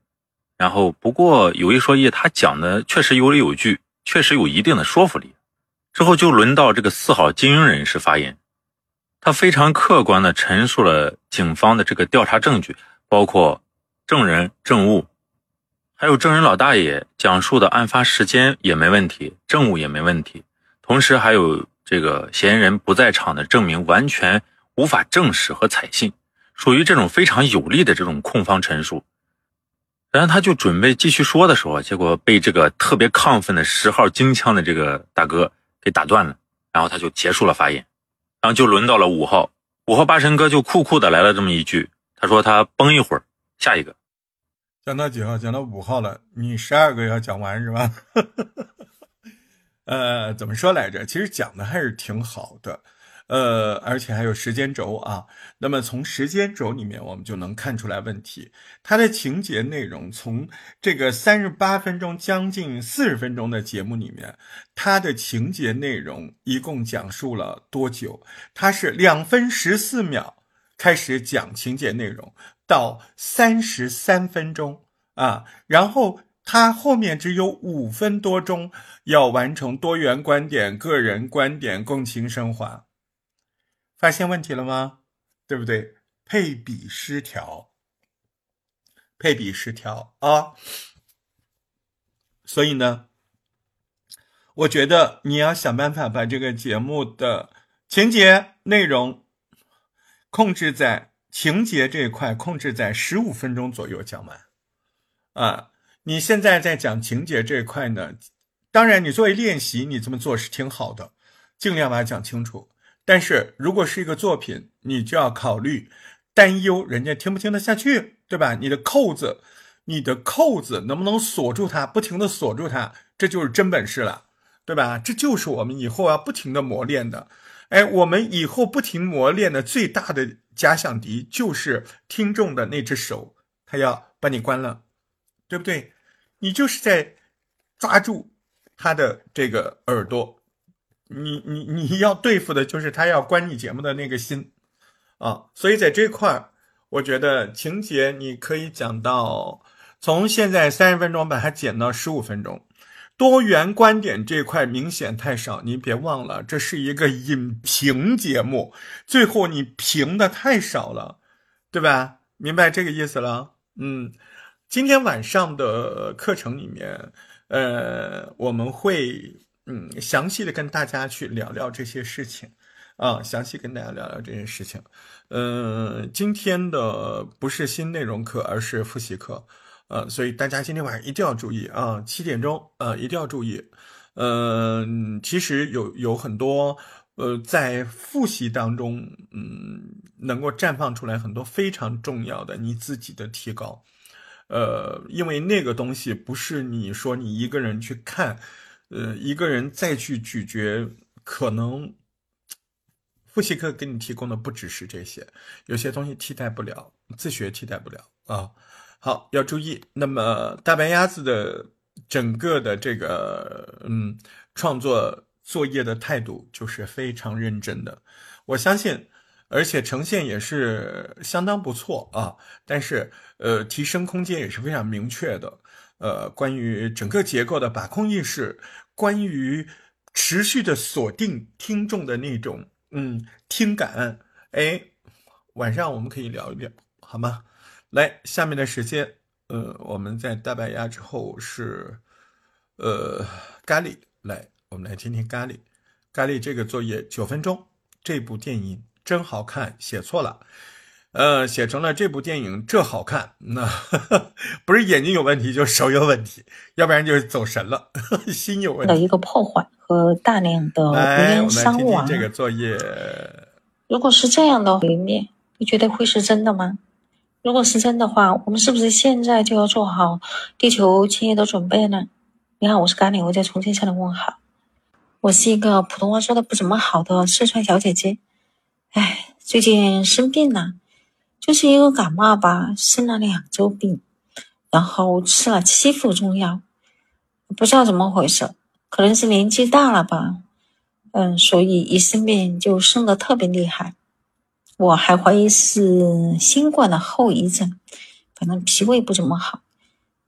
然后不过有一说一，他讲的确实有理有据，确实有一定的说服力。之后就轮到这个四号精英人士发言，他非常客观的陈述了警方的这个调查证据，包括证人、证物，还有证人老大爷讲述的案发时间也没问题，证物也没问题，同时还有这个嫌疑人不在场的证明完全。无法证实和采信，属于这种非常有力的这种控方陈述。然后他就准备继续说的时候，结果被这个特别亢奋的十号京腔的这个大哥给打断了。然后他就结束了发言。然后就轮到了五号，五号八神哥就酷酷的来了这么一句，他说他崩一会儿，下一个。讲到几号？讲到五号了，你十二个要讲完是吧？呃，怎么说来着？其实讲的还是挺好的，呃，而且还有时间轴啊。那么从时间轴里面，我们就能看出来问题。它的情节内容，从这个三十八分钟将近四十分钟的节目里面，它的情节内容一共讲述了多久？它是两分十四秒开始讲情节内容，到三十三分钟啊，然后。他后面只有五分多钟要完成多元观点、个人观点、共情升华，发现问题了吗？对不对？配比失调，配比失调啊！所以呢，我觉得你要想办法把这个节目的情节内容控制在情节这一块，控制在十五分钟左右讲完啊。你现在在讲情节这一块呢，当然你作为练习，你这么做是挺好的，尽量把它讲清楚。但是如果是一个作品，你就要考虑担忧人家听不听得下去，对吧？你的扣子，你的扣子能不能锁住它，不停的锁住它，这就是真本事了，对吧？这就是我们以后要不停的磨练的。哎，我们以后不停磨练的最大的假想敌就是听众的那只手，他要把你关了，对不对？你就是在抓住他的这个耳朵，你你你要对付的就是他要关你节目的那个心啊，所以在这块儿，我觉得情节你可以讲到从现在三十分钟把它减到十五分钟，多元观点这块明显太少，你别忘了这是一个影评节目，最后你评的太少了，对吧？明白这个意思了？嗯。今天晚上的课程里面，呃，我们会嗯详细的跟大家去聊聊这些事情，啊，详细跟大家聊聊这些事情。嗯，今天的不是新内容课，而是复习课，呃，所以大家今天晚上一定要注意啊，七点钟，呃，一定要注意。嗯，其实有有很多，呃，在复习当中，嗯，能够绽放出来很多非常重要的你自己的提高。呃，因为那个东西不是你说你一个人去看，呃，一个人再去咀嚼，可能复习课给你提供的不只是这些，有些东西替代不了，自学替代不了啊。好，要注意。那么大白鸭子的整个的这个嗯创作作业的态度就是非常认真的，我相信。而且呈现也是相当不错啊，但是呃，提升空间也是非常明确的。呃，关于整个结构的把控意识，关于持续的锁定听众的那种嗯听感，哎，晚上我们可以聊一聊，好吗？来，下面的时间，呃，我们在大白鸭之后是呃咖喱，来，我们来听听咖喱，咖喱这个作业九分钟，这部电影。真好看，写错了，呃，写成了这部电影这好看，那不是眼睛有问题，就是手有问题，要不然就是走神了，心有问题。的一个破坏和大量的无缘伤亡。这个作业，如果是这样的毁灭，你觉得会是真的吗？如果是真的话，我们是不是现在就要做好地球迁移的准备呢？你好，我是咖喱，我在重庆向你问好。我是一个普通话说的不怎么好的四川小姐姐。哎，最近生病了，就是一个感冒吧，生了两周病，然后吃了七副中药，不知道怎么回事，可能是年纪大了吧，嗯，所以一生病就生的特别厉害，我还怀疑是新冠的后遗症，反正脾胃不怎么好，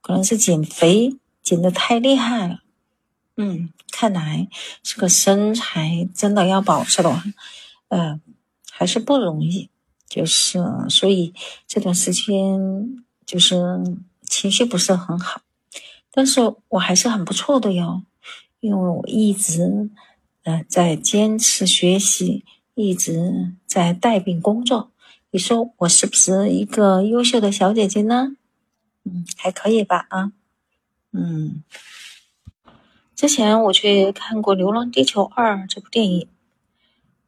可能是减肥减的太厉害了，嗯，看来这个身材真的要保持的话，呃。还是不容易，就是所以这段时间就是情绪不是很好，但是我还是很不错的哟，因为我一直呃在坚持学习，一直在带病工作。你说我是不是一个优秀的小姐姐呢？嗯，还可以吧啊，嗯，之前我去看过《流浪地球二》这部电影。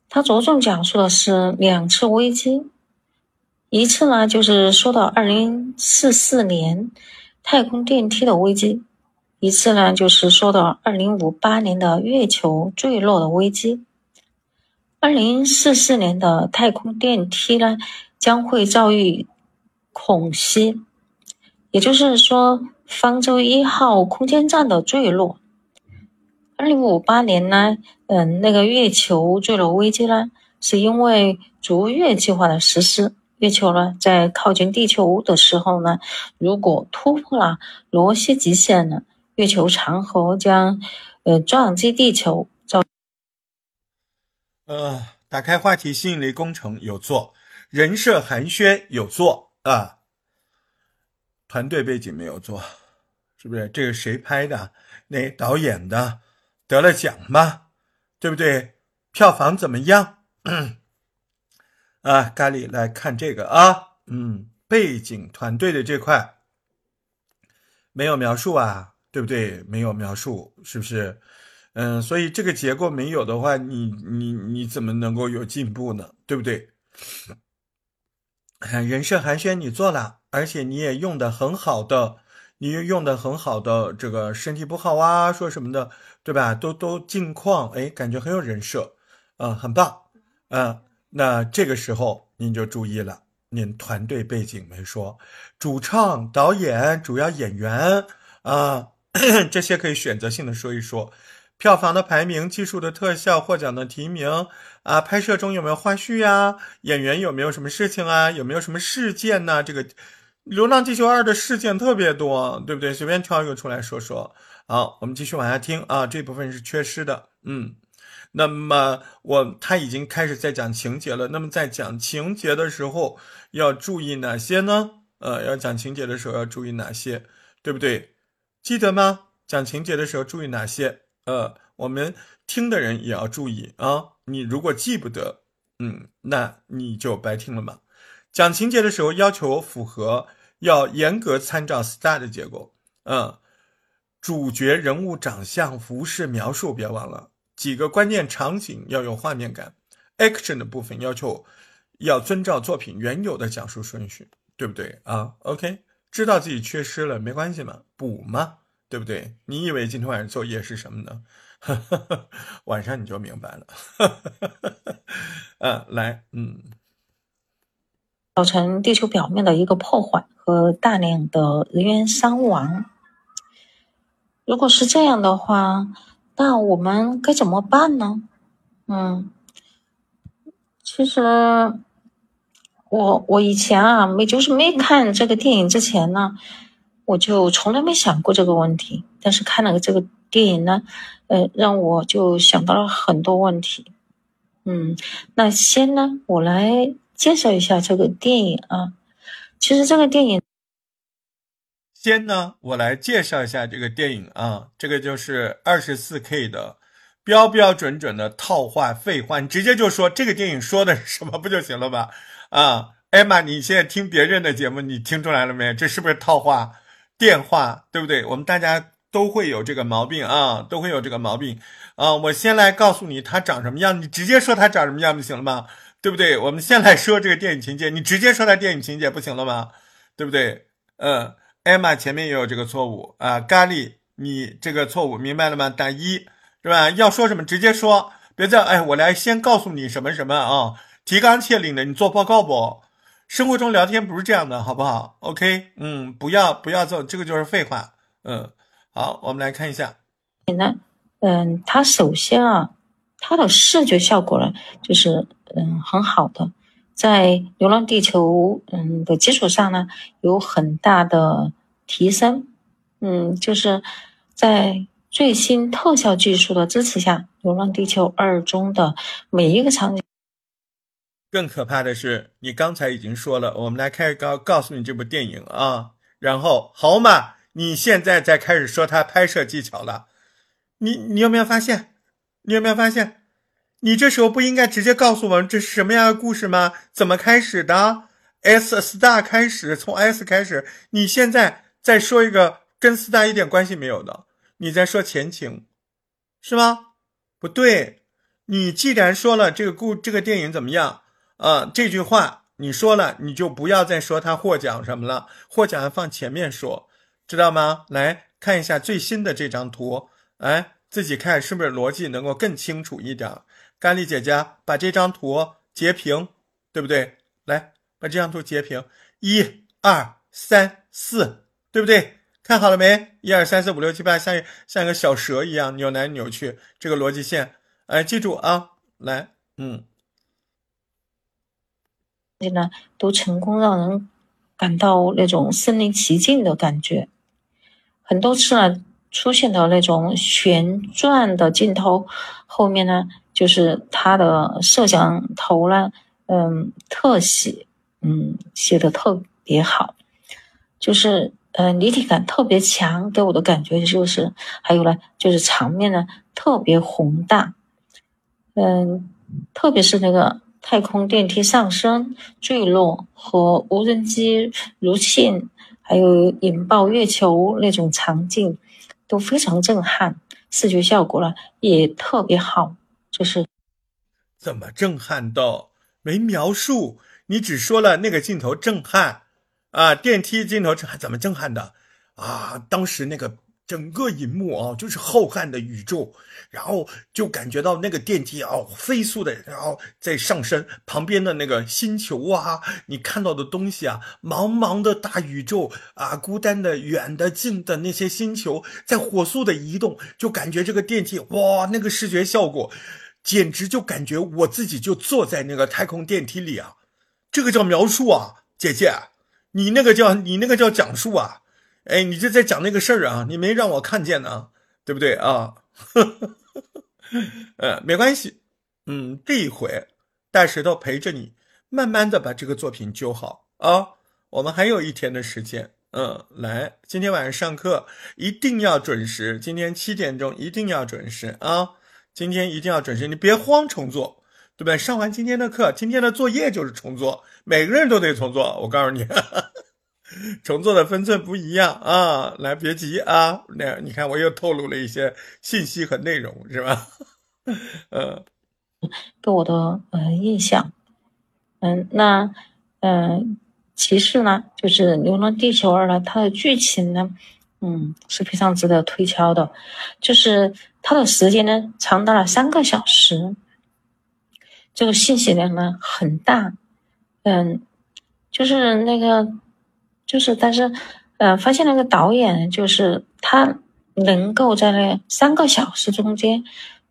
它着重讲述的是两次危机，一次呢就是说到二零四四年太空电梯的危机，一次呢就是说到二零五八年的月球坠落的危机。二零四四年的太空电梯呢将会遭遇恐袭，也就是说方舟一号空间站的坠落。二零五八年呢，嗯，那个月球坠落危机呢，是因为逐月计划的实施，月球呢在靠近地球的时候呢，如果突破了罗西极限呢，月球长河将呃撞击地球，造。呃，打开话题，吸引力工程有做，人设寒暄有做啊，团队背景没有做，是不是？这个谁拍的？那导演的？得了奖吗？对不对？票房怎么样？啊，咖喱来看这个啊，嗯，背景团队的这块没有描述啊，对不对？没有描述，是不是？嗯，所以这个结构没有的话，你你你怎么能够有进步呢？对不对？人设寒暄你做了，而且你也用的很好的。你用的很好的这个身体不好啊，说什么的，对吧？都都近况，哎，感觉很有人设，嗯，很棒，嗯，那这个时候您就注意了，您团队背景没说，主唱、导演、主要演员啊，这些可以选择性的说一说，票房的排名、技术的特效、获奖的提名啊，拍摄中有没有花絮呀？演员有没有什么事情啊？有没有什么事件呢？这个。《流浪地球二》的事件特别多，对不对？随便挑一个出来说说。好，我们继续往下听啊，这部分是缺失的。嗯，那么我他已经开始在讲情节了。那么在讲情节的时候要注意哪些呢？呃，要讲情节的时候要注意哪些，对不对？记得吗？讲情节的时候注意哪些？呃，我们听的人也要注意啊。你如果记不得，嗯，那你就白听了嘛。讲情节的时候，要求符合，要严格参照 STAR 的结构。嗯，主角人物长相、服饰描述，别忘了几个关键场景要有画面感。Action 的部分要求要遵照作品原有的讲述顺序，对不对啊？OK，知道自己缺失了没关系嘛，补嘛，对不对？你以为今天晚上作业是什么呢？晚上你就明白了。嗯，来，嗯。造成地球表面的一个破坏和大量的人员伤亡。如果是这样的话，那我们该怎么办呢？嗯，其实我我以前啊，没就是没看这个电影之前呢，我就从来没想过这个问题。但是看了这个电影呢，呃，让我就想到了很多问题。嗯，那先呢，我来。介绍一下这个电影啊，其实这个电影，先呢，我来介绍一下这个电影啊，这个就是二十四 K 的标标准准的套话废话，你直接就说这个电影说的是什么不就行了吧？啊，艾玛，你现在听别人的节目，你听出来了没？这是不是套话电话，对不对？我们大家都会有这个毛病啊，都会有这个毛病啊。我先来告诉你他长什么样，你直接说他长什么样就行了吗？对不对？我们先来说这个电影情节，你直接说他电影情节不行了吗？对不对？嗯，艾玛前面也有这个错误啊，咖喱，你这个错误明白了吗？打一是吧？要说什么直接说，别再哎，我来先告诉你什么什么啊，提纲挈领的，你做报告不？生活中聊天不是这样的，好不好？OK，嗯，不要不要做，这个就是废话。嗯，好，我们来看一下。你呢？嗯，它首先啊，它的视觉效果呢，就是。嗯，很好的，在《流浪地球》嗯的基础上呢，有很大的提升。嗯，就是在最新特效技术的支持下，《流浪地球二》中的每一个场景。更可怕的是，你刚才已经说了，我们来开始告告诉你这部电影啊，然后好嘛，你现在在开始说它拍摄技巧了，你你有没有发现？你有没有发现？你这时候不应该直接告诉我们这是什么样的故事吗？怎么开始的？S star 开始，从 S 开始。你现在再说一个跟 star 一点关系没有的，你在说前情，是吗？不对，你既然说了这个故这个电影怎么样啊？这句话你说了，你就不要再说他获奖什么了，获奖放前面说，知道吗？来看一下最新的这张图，哎，自己看是不是逻辑能够更清楚一点？甘丽姐姐把这张图截屏，对不对？来把这张图截屏，一二三四，对不对？看好了没？一二三四五六七八，像像一个小蛇一样扭来扭去，这个逻辑线，哎，记住啊，来，嗯，呢都成功让人感到那种身临其境的感觉，很多次呢出现的那种旋转的镜头，后面呢就是他的摄像头呢，嗯，特写，嗯，写的特别好，就是。嗯，立体感特别强，给我的感觉就是，还有呢，就是场面呢特别宏大。嗯，特别是那个太空电梯上升、坠落和无人机入侵，还有引爆月球那种场景，都非常震撼，视觉效果呢也特别好。就是怎么震撼到没描述？你只说了那个镜头震撼。啊，电梯镜头震撼怎么震撼的？啊，当时那个整个荧幕啊，就是浩瀚的宇宙，然后就感觉到那个电梯啊，飞速的，然后在上升，旁边的那个星球啊，你看到的东西啊，茫茫的大宇宙啊，孤单的、远的、近的那些星球在火速的移动，就感觉这个电梯哇，那个视觉效果，简直就感觉我自己就坐在那个太空电梯里啊，这个叫描述啊，姐姐。你那个叫你那个叫讲述啊，哎，你这在讲那个事儿啊，你没让我看见呢，对不对啊？呃，没关系，嗯，这一回大石头陪着你，慢慢的把这个作品揪好啊。我们还有一天的时间，嗯，来，今天晚上上课一定要准时，今天七点钟一定要准时啊，今天一定要准时，你别慌重做。对不对？上完今天的课，今天的作业就是重做，每个人都得重做。我告诉你，重做的分寸不一样啊！来，别急啊。那你看，我又透露了一些信息和内容，是吧？呃，给我的呃印象，嗯，那嗯，其次呢，就是《流浪地球二》呢，它的剧情呢，嗯，是非常值得推敲的，就是它的时间呢，长达了三个小时。这个信息量呢很大，嗯，就是那个，就是但是，呃，发现那个导演就是他能够在那三个小时中间，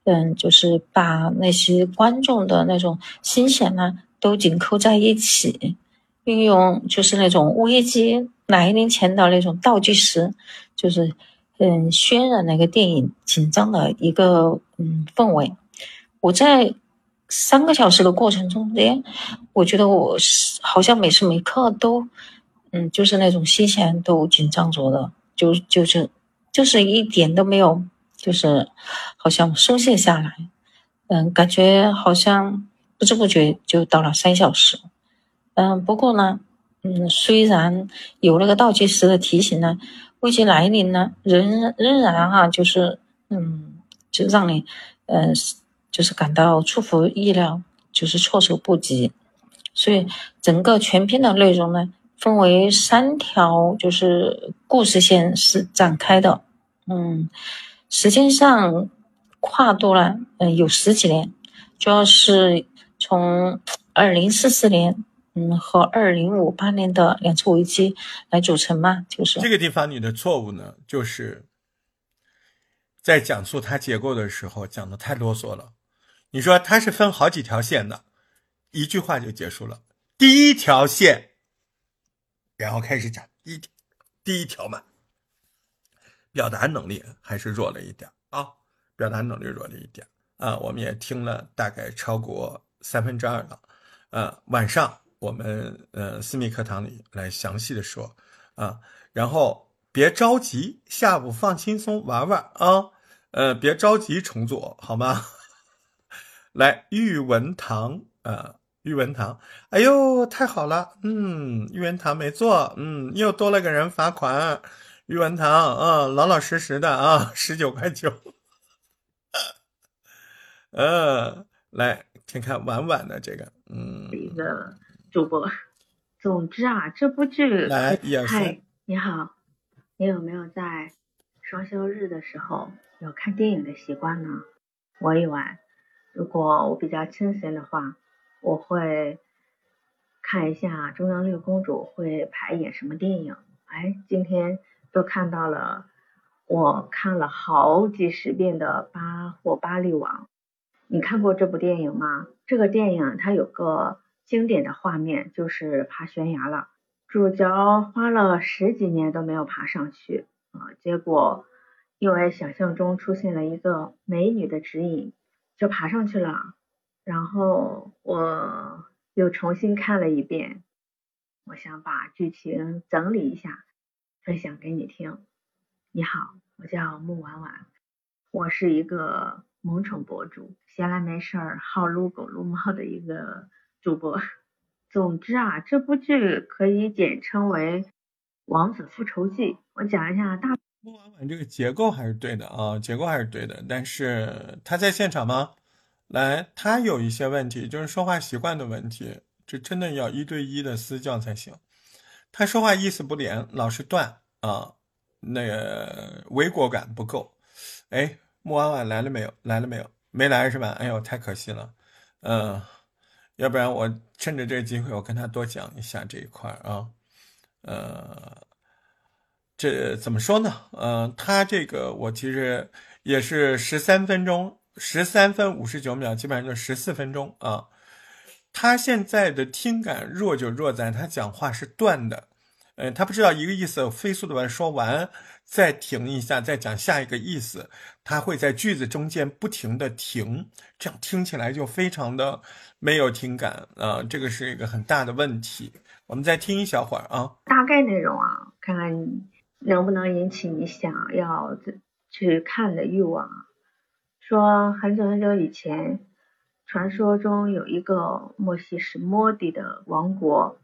嗯，就是把那些观众的那种心弦呢都紧扣在一起，运用就是那种危机来临前的那种倒计时，就是嗯渲染那个电影紧张的一个嗯氛围。我在。三个小时的过程中间，我觉得我是好像每时每刻都，嗯，就是那种心弦都紧张着的，就就是就是一点都没有，就是好像松懈下来，嗯，感觉好像不知不觉就到了三小时，嗯，不过呢，嗯，虽然有那个倒计时的提醒呢，危机来临呢，仍仍然哈，就是嗯，就让你，嗯。就是感到出乎意料，就是措手不及，所以整个全篇的内容呢，分为三条，就是故事线是展开的，嗯，时间上跨度呢，嗯，有十几年，主要是从二零四四年，嗯，和二零五八年的两次危机来组成嘛，就是这个地方你的错误呢，就是在讲述它结构的时候讲的太啰嗦了。你说它是分好几条线的，一句话就结束了。第一条线，然后开始讲一第一条嘛，表达能力还是弱了一点啊，表达能力弱了一点啊。我们也听了大概超过三分之二了，呃，晚上我们呃私密课堂里来详细的说啊，然后别着急，下午放轻松玩玩啊，呃，别着急重做好吗？来，玉文堂啊，玉文堂，哎呦，太好了，嗯，玉文堂没做，嗯，又多了个人罚款，玉文堂啊，老老实实的啊，十九块九，呃，来看看婉婉的这个，嗯，一个主播。总之啊，这部剧，来，嗨，你好，你有没有在双休日的时候有看电影的习惯呢？我有啊，如果我比较清闲的话，我会看一下中央六公主会排演什么电影。哎，今天都看到了，我看了好几十遍的《巴霍巴利王》，你看过这部电影吗？这个电影它有个。经典的画面就是爬悬崖了，主角花了十几年都没有爬上去啊，结果因为想象中出现了一个美女的指引，就爬上去了。然后我又重新看了一遍，我想把剧情整理一下，分享给你听。你好，我叫木婉婉，我是一个萌宠博主，闲来没事儿好撸狗撸猫的一个。主播，总之啊，这部剧可以简称为《王子复仇记》。我讲一下大。木婉婉这个结构还是对的啊，结构还是对的。但是他在现场吗？来，他有一些问题，就是说话习惯的问题，这真的要一对一的私教才行。他说话意思不连，老是断啊，那个违国感不够。哎，木婉婉来了没有？来了没有？没来是吧？哎呦，太可惜了。嗯。要不然我趁着这个机会，我跟他多讲一下这一块啊，呃，这怎么说呢？呃，他这个我其实也是十三分钟，十三分五十九秒，基本上就十四分钟啊。他现在的听感弱就弱在他讲话是断的，呃，他不知道一个意思飞速的把说完。再停一下，再讲下一个意思，他会在句子中间不停的停，这样听起来就非常的没有听感啊，这个是一个很大的问题。我们再听一小会儿啊，大概内容啊，看看能不能引起你想要去看的欲望。说很久很久以前，传说中有一个莫西什莫迪的王国，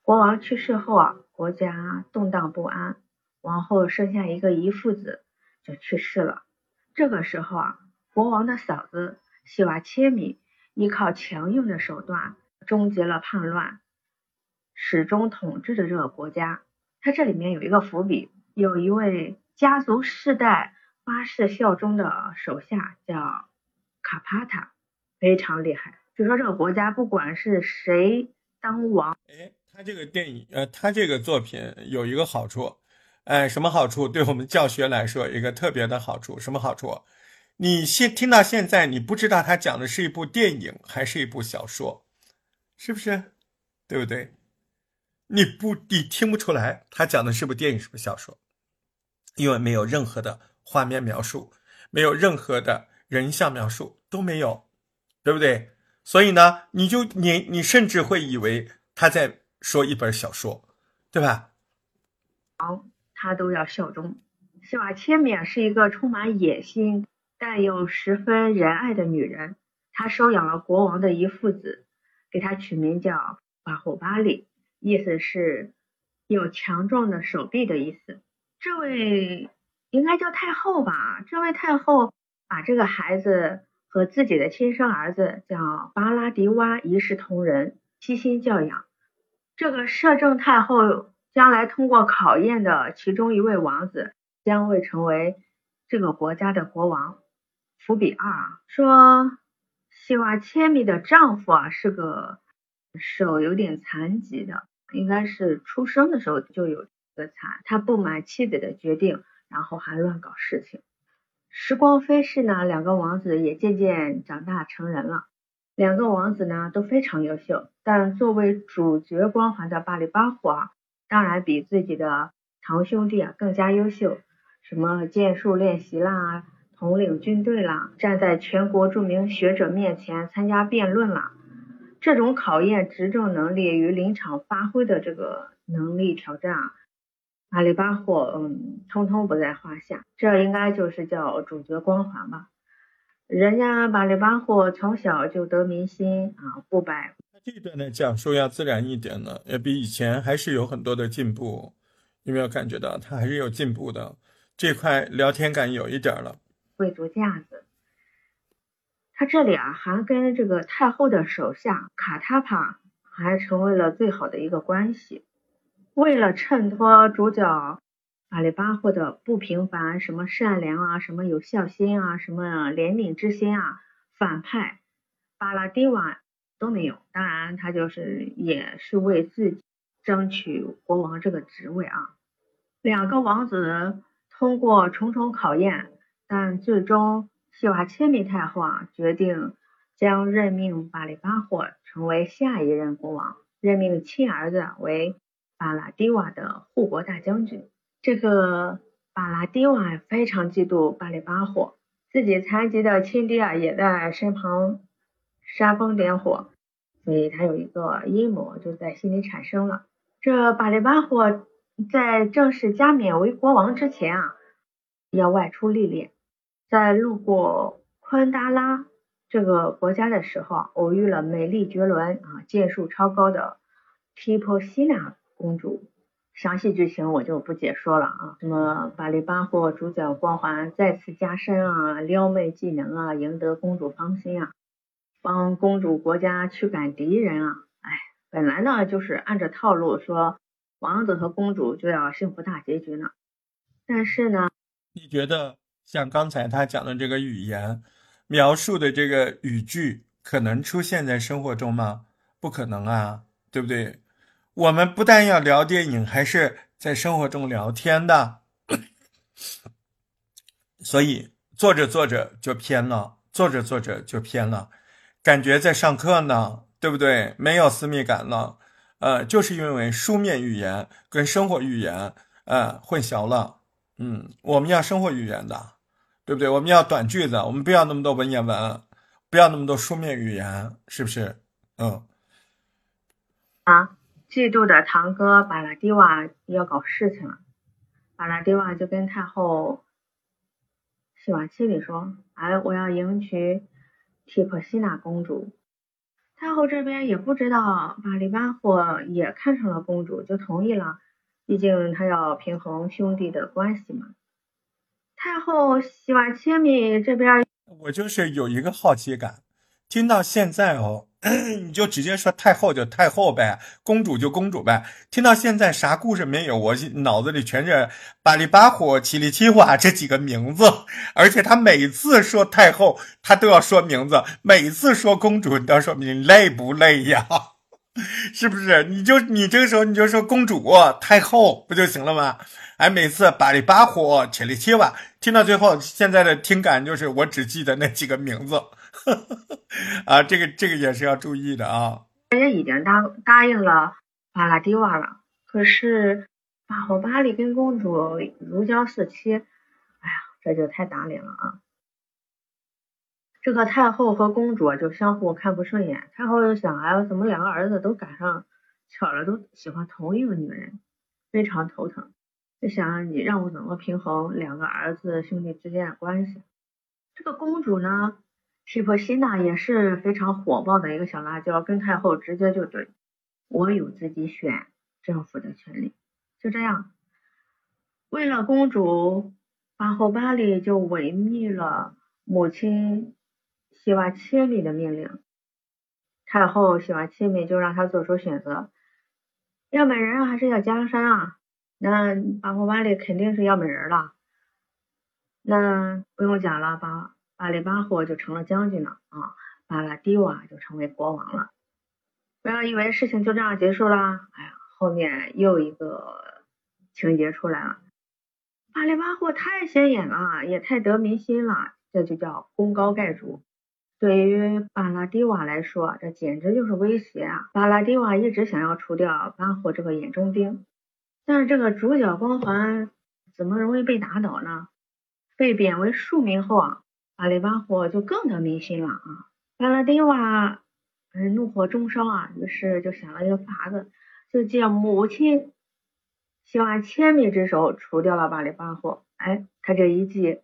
国王去世后啊，国家动荡不安。王后生下一个遗腹子，就去世了。这个时候啊，国王的嫂子西瓦切米依靠强硬的手段终结了叛乱，始终统治着这个国家。他这里面有一个伏笔，有一位家族世代发誓效忠的手下叫卡帕塔，非常厉害。就说这个国家不管是谁当王，哎，他这个电影呃，他这个作品有一个好处。哎，什么好处？对我们教学来说，一个特别的好处。什么好处？你现听到现在，你不知道他讲的是一部电影还是一部小说，是不是？对不对？你不，你听不出来他讲的是部电影，是部小说，因为没有任何的画面描述，没有任何的人像描述，都没有，对不对？所以呢，你就你你甚至会以为他在说一本小说，对吧？好。他都要效忠。西瓦切冕是一个充满野心但又十分仁爱的女人。她收养了国王的一父子，给他取名叫巴霍巴利，意思是有强壮的手臂的意思。这位应该叫太后吧？这位太后把这个孩子和自己的亲生儿子叫巴拉迪瓦一视同仁，悉心教养。这个摄政太后。将来通过考验的其中一位王子将会成为这个国家的国王。伏笔二啊，说西瓦切米的丈夫啊是个手有点残疾的，应该是出生的时候就有个残。他不满妻子的决定，然后还乱搞事情。时光飞逝呢，两个王子也渐渐长大成人了。两个王子呢都非常优秀，但作为主角光环的巴里巴虎啊。当然比自己的堂兄弟啊更加优秀，什么剑术练习啦，统领军队啦，站在全国著名学者面前参加辩论啦，这种考验执政能力与临场发挥的这个能力挑战啊，阿里巴霍嗯，通通不在话下。这应该就是叫主角光环吧？人家巴里巴霍从小就得民心啊，不摆。这一段的讲述要自然一点呢，也比以前还是有很多的进步。有没有感觉到他还是有进步的？这块聊天感有一点了。贵族架子，他这里啊还跟这个太后的手下卡塔帕还成为了最好的一个关系。为了衬托主角巴里巴霍的不平凡，什么善良啊，什么有孝心啊，什么怜悯之心啊，反派巴拉蒂瓦都没有。当然，他就是也是为自己争取国王这个职位啊。两个王子通过重重考验，但最终西瓦切米太后啊决定将任命巴里巴霍成为下一任国王，任命亲儿子为。巴拉迪瓦的护国大将军，这个巴拉迪瓦非常嫉妒巴里巴霍，自己残疾的亲爹啊也在身旁煽风点火，所以他有一个阴谋就在心里产生了。这巴里巴霍在正式加冕为国王之前啊，要外出历练，在路过昆达拉这个国家的时候，偶遇了美丽绝伦啊剑术超高的提婆西娜。公主，详细剧情我就不解说了啊。什么巴里巴霍主角光环再次加深啊，撩妹技能啊，赢得公主芳心啊，帮公主国家驱赶敌人啊。哎，本来呢就是按照套路说，王子和公主就要幸福大结局呢。但是呢，你觉得像刚才他讲的这个语言描述的这个语句，可能出现在生活中吗？不可能啊，对不对？我们不但要聊电影，还是在生活中聊天的，所以做着做着就偏了，做着做着就偏了，感觉在上课呢，对不对？没有私密感了，呃，就是因为书面语言跟生活语言呃混淆了，嗯，我们要生活语言的，对不对？我们要短句子，我们不要那么多文言文，不要那么多书面语言，是不是？嗯，啊。嫉妒的堂哥巴拉蒂瓦要搞事情了，巴拉蒂瓦就跟太后西瓦契里说：“哎，我要迎娶提普西娜公主。”太后这边也不知道巴里巴霍也看上了公主，就同意了。毕竟他要平衡兄弟的关系嘛。太后西瓦切米这边，我就是有一个好奇感，听到现在哦。你就直接说太后就太后呗，公主就公主呗。听到现在啥故事没有，我脑子里全是巴里巴虎、奇里奇瓦这几个名字。而且他每次说太后，他都要说名字；每次说公主，你都要说你累不累呀？是不是？你就你这个时候你就说公主、太后不就行了吗？哎，每次巴里巴火、切里切瓦，听到最后，现在的听感就是我只记得那几个名字。啊，这个这个也是要注意的啊。人家已经答答应了巴拉蒂瓦了，可是巴霍巴利跟公主如胶似漆，哎呀，这就太打脸了啊！这个太后和公主就相互看不顺眼。太后就想，哎，怎么两个儿子都赶上巧了，都喜欢同一个女人，非常头疼。就想你让我怎么平衡两个儿子兄弟之间的关系？这个公主呢？提婆西娜也是非常火爆的一个小辣椒，跟太后直接就怼，我有自己选政府的权利。就这样，为了公主，巴后巴里就违逆了母亲西瓦切米的命令。太后西瓦切米就让他做出选择，要美人还是要江山啊？那巴后巴里肯定是要美人了。那不用讲了，巴。巴里巴霍就成了将军了啊，巴拉迪瓦就成为国王了。不要以为事情就这样结束了，哎呀，后面又一个情节出来了。巴里巴霍太显眼了，也太得民心了，这就叫功高盖主。对于巴拉迪瓦来说，这简直就是威胁啊！巴拉迪瓦一直想要除掉巴霍这个眼中钉，但是这个主角光环怎么容易被打倒呢？被贬为庶民后啊。巴里巴火就更得民心了啊！巴拉蒂瓦嗯怒火中烧啊，于是就想了一个法子，就借母亲希望千米之手除掉了巴里巴火。哎，他这一记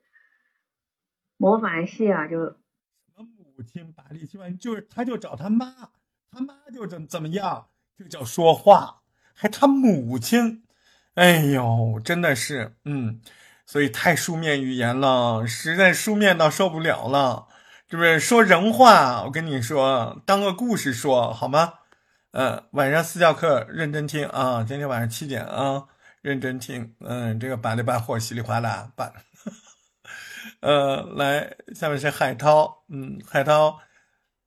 模反戏啊，就什么母亲巴里希望就是他就找他妈，他妈就怎怎么样，就叫说话，还他母亲，哎呦，真的是嗯。所以太书面语言了，实在书面到受不了了。是不是说人话？我跟你说，当个故事说好吗？嗯，晚上私教课认真听啊，今天晚上七点啊，认真听。嗯，这个把里把火稀里哗啦把。呃，来，下面是海涛。嗯，海涛，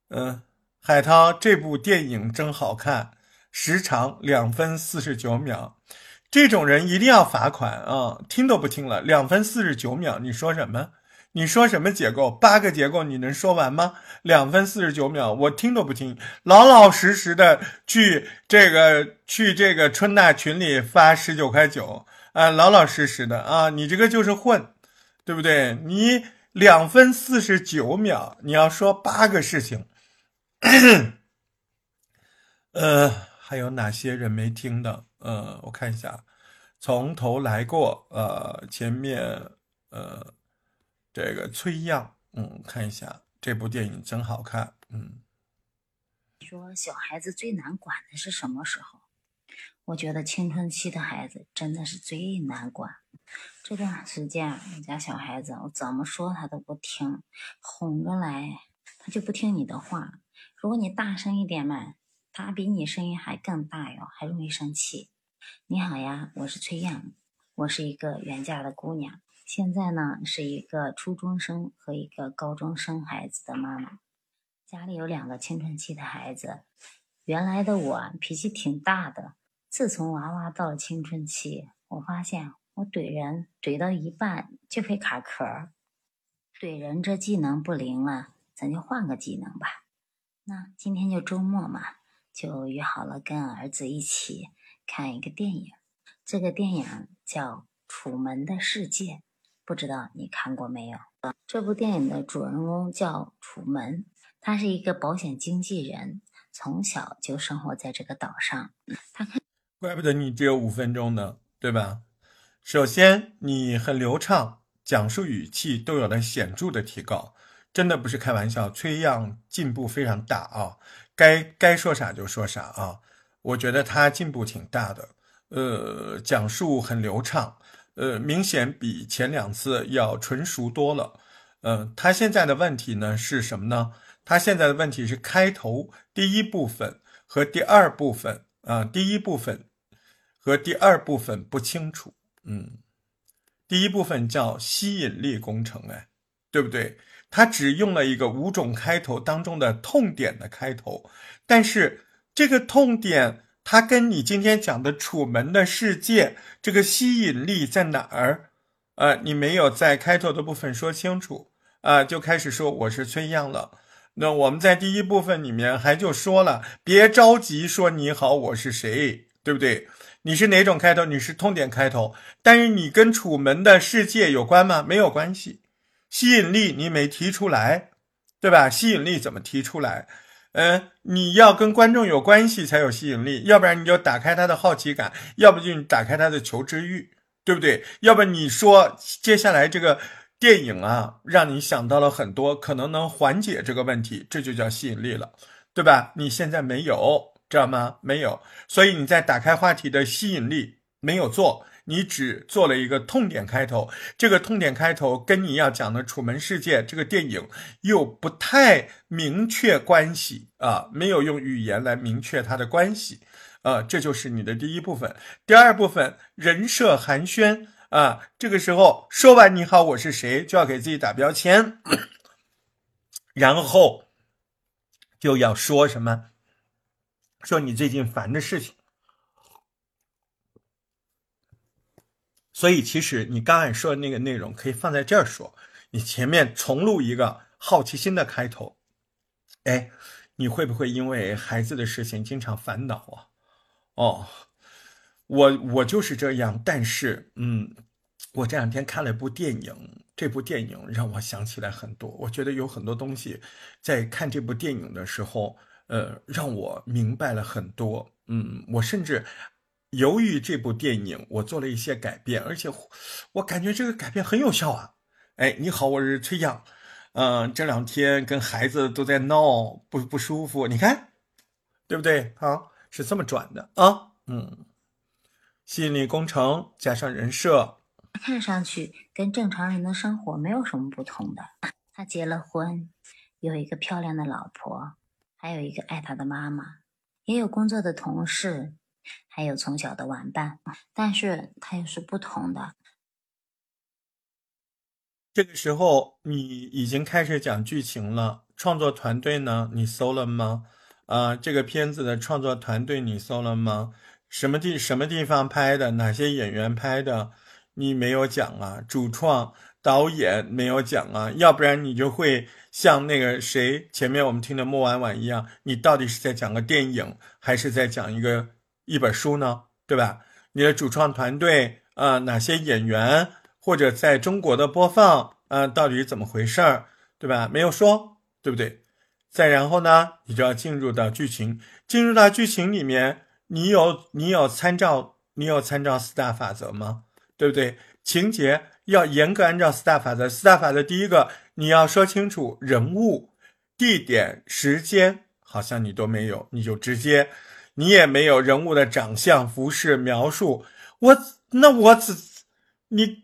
嗯，海涛，这部电影真好看，时长两分四十九秒。这种人一定要罚款啊！听都不听了，两分四十九秒，你说什么？你说什么结构？八个结构你能说完吗？两分四十九秒，我听都不听，老老实实的去这个去这个春大群里发十九块九啊，老老实实的啊，你这个就是混，对不对？你两分四十九秒，你要说八个事情，呃，还有哪些人没听的？呃，我看一下，从头来过，呃，前面，呃。这个崔样，嗯，看一下这部电影真好看，嗯。说小孩子最难管的是什么时候？我觉得青春期的孩子真的是最难管。这段时间，我家小孩子，我怎么说他都不听，哄着来，他就不听你的话。如果你大声一点嘛，他比你声音还更大哟，还容易生气。你好呀，我是崔样，我是一个远嫁的姑娘。现在呢，是一个初中生和一个高中生孩子的妈妈，家里有两个青春期的孩子。原来的我脾气挺大的，自从娃娃到了青春期，我发现我怼人怼到一半就会卡壳。怼人这技能不灵了，咱就换个技能吧。那今天就周末嘛，就约好了跟儿子一起看一个电影。这个电影叫《楚门的世界》。不知道你看过没有？这部电影的主人公叫楚门，他是一个保险经纪人，从小就生活在这个岛上。他看，怪不得你只有五分钟呢，对吧？首先，你很流畅，讲述语气都有了显著的提高，真的不是开玩笑。崔样进步非常大啊，该该说啥就说啥啊，我觉得他进步挺大的。呃，讲述很流畅。呃，明显比前两次要纯熟多了。嗯，他现在的问题呢是什么呢？他现在的问题是开头第一部分和第二部分啊，第一部分和第二部分不清楚。嗯，第一部分叫吸引力工程，哎，对不对？他只用了一个五种开头当中的痛点的开头，但是这个痛点。它跟你今天讲的《楚门的世界》这个吸引力在哪儿？呃，你没有在开头的部分说清楚啊，就开始说我是崔样了。那我们在第一部分里面还就说了，别着急说你好，我是谁，对不对？你是哪种开头？你是痛点开头，但是你跟《楚门的世界》有关吗？没有关系。吸引力你没提出来，对吧？吸引力怎么提出来？嗯，你要跟观众有关系才有吸引力，要不然你就打开他的好奇感，要不就你打开他的求知欲，对不对？要不你说接下来这个电影啊，让你想到了很多，可能能缓解这个问题，这就叫吸引力了，对吧？你现在没有，知道吗？没有，所以你在打开话题的吸引力没有做。你只做了一个痛点开头，这个痛点开头跟你要讲的《楚门世界》这个电影又不太明确关系啊，没有用语言来明确它的关系，啊，这就是你的第一部分。第二部分人设寒暄啊，这个时候说完你好，我是谁，就要给自己打标签，然后就要说什么，说你最近烦的事情。所以，其实你刚才说的那个内容可以放在这儿说。你前面重录一个好奇心的开头，哎，你会不会因为孩子的事情经常烦恼啊？哦，我我就是这样。但是，嗯，我这两天看了一部电影，这部电影让我想起来很多。我觉得有很多东西在看这部电影的时候，呃，让我明白了很多。嗯，我甚至。由于这部电影，我做了一些改变，而且我感觉这个改变很有效啊！哎，你好，我是崔阳，嗯，这两天跟孩子都在闹，不不舒服，你看，对不对？啊，是这么转的啊，嗯，心理工程加上人设，看上去跟正常人的生活没有什么不同的。他结了婚，有一个漂亮的老婆，还有一个爱他的妈妈，也有工作的同事，还有从小的玩伴。但是他又是不同的。这个时候，你已经开始讲剧情了。创作团队呢？你搜了吗？啊，这个片子的创作团队你搜了吗？什么地什么地方拍的？哪些演员拍的？你没有讲啊。主创、导演没有讲啊。要不然你就会像那个谁前面我们听的莫婉婉一样，你到底是在讲个电影，还是在讲一个一本书呢？对吧？你的主创团队啊，哪些演员？或者在中国的播放，呃，到底怎么回事儿，对吧？没有说，对不对？再然后呢，你就要进入到剧情，进入到剧情里面，你有你有参照，你有参照四大法则吗？对不对？情节要严格按照四大法则。四大法则第一个，你要说清楚人物、地点、时间，好像你都没有，你就直接，你也没有人物的长相、服饰描述。我那我只你。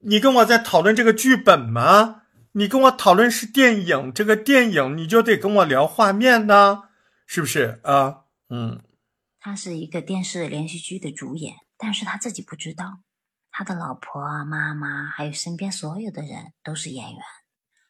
你跟我在讨论这个剧本吗？你跟我讨论是电影，这个电影你就得跟我聊画面呢，是不是啊？嗯，他是一个电视连续剧的主演，但是他自己不知道，他的老婆、妈妈还有身边所有的人都是演员。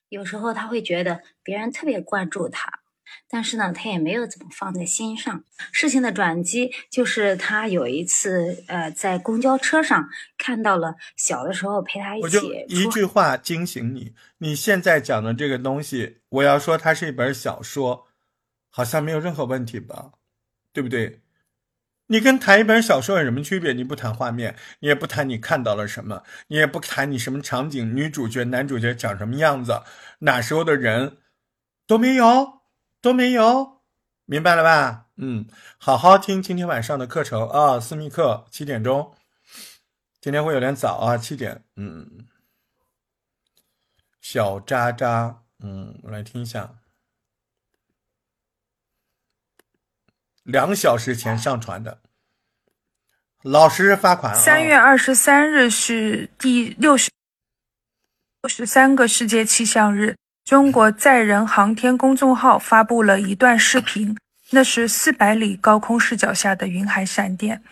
有时候他会觉得别人特别关注他。但是呢，他也没有怎么放在心上。事情的转机就是他有一次，呃，在公交车上看到了小的时候陪他一起。我就一句话惊醒你：你现在讲的这个东西，我要说它是一本小说，好像没有任何问题吧？对不对？你跟谈一本小说有什么区别？你不谈画面，你也不谈你看到了什么，你也不谈你什么场景、女主角、男主角长什么样子，哪时候的人都没有。都没有，明白了吧？嗯，好好听今天晚上的课程啊，私密课七点钟，今天会有点早啊，七点。嗯，小渣渣，嗯，我来听一下，两小时前上传的，老师罚款。三月二十三日是第六十六十三个世界气象日。中国载人航天公众号发布了一段视频，那是四百里高空视角下的云海闪电。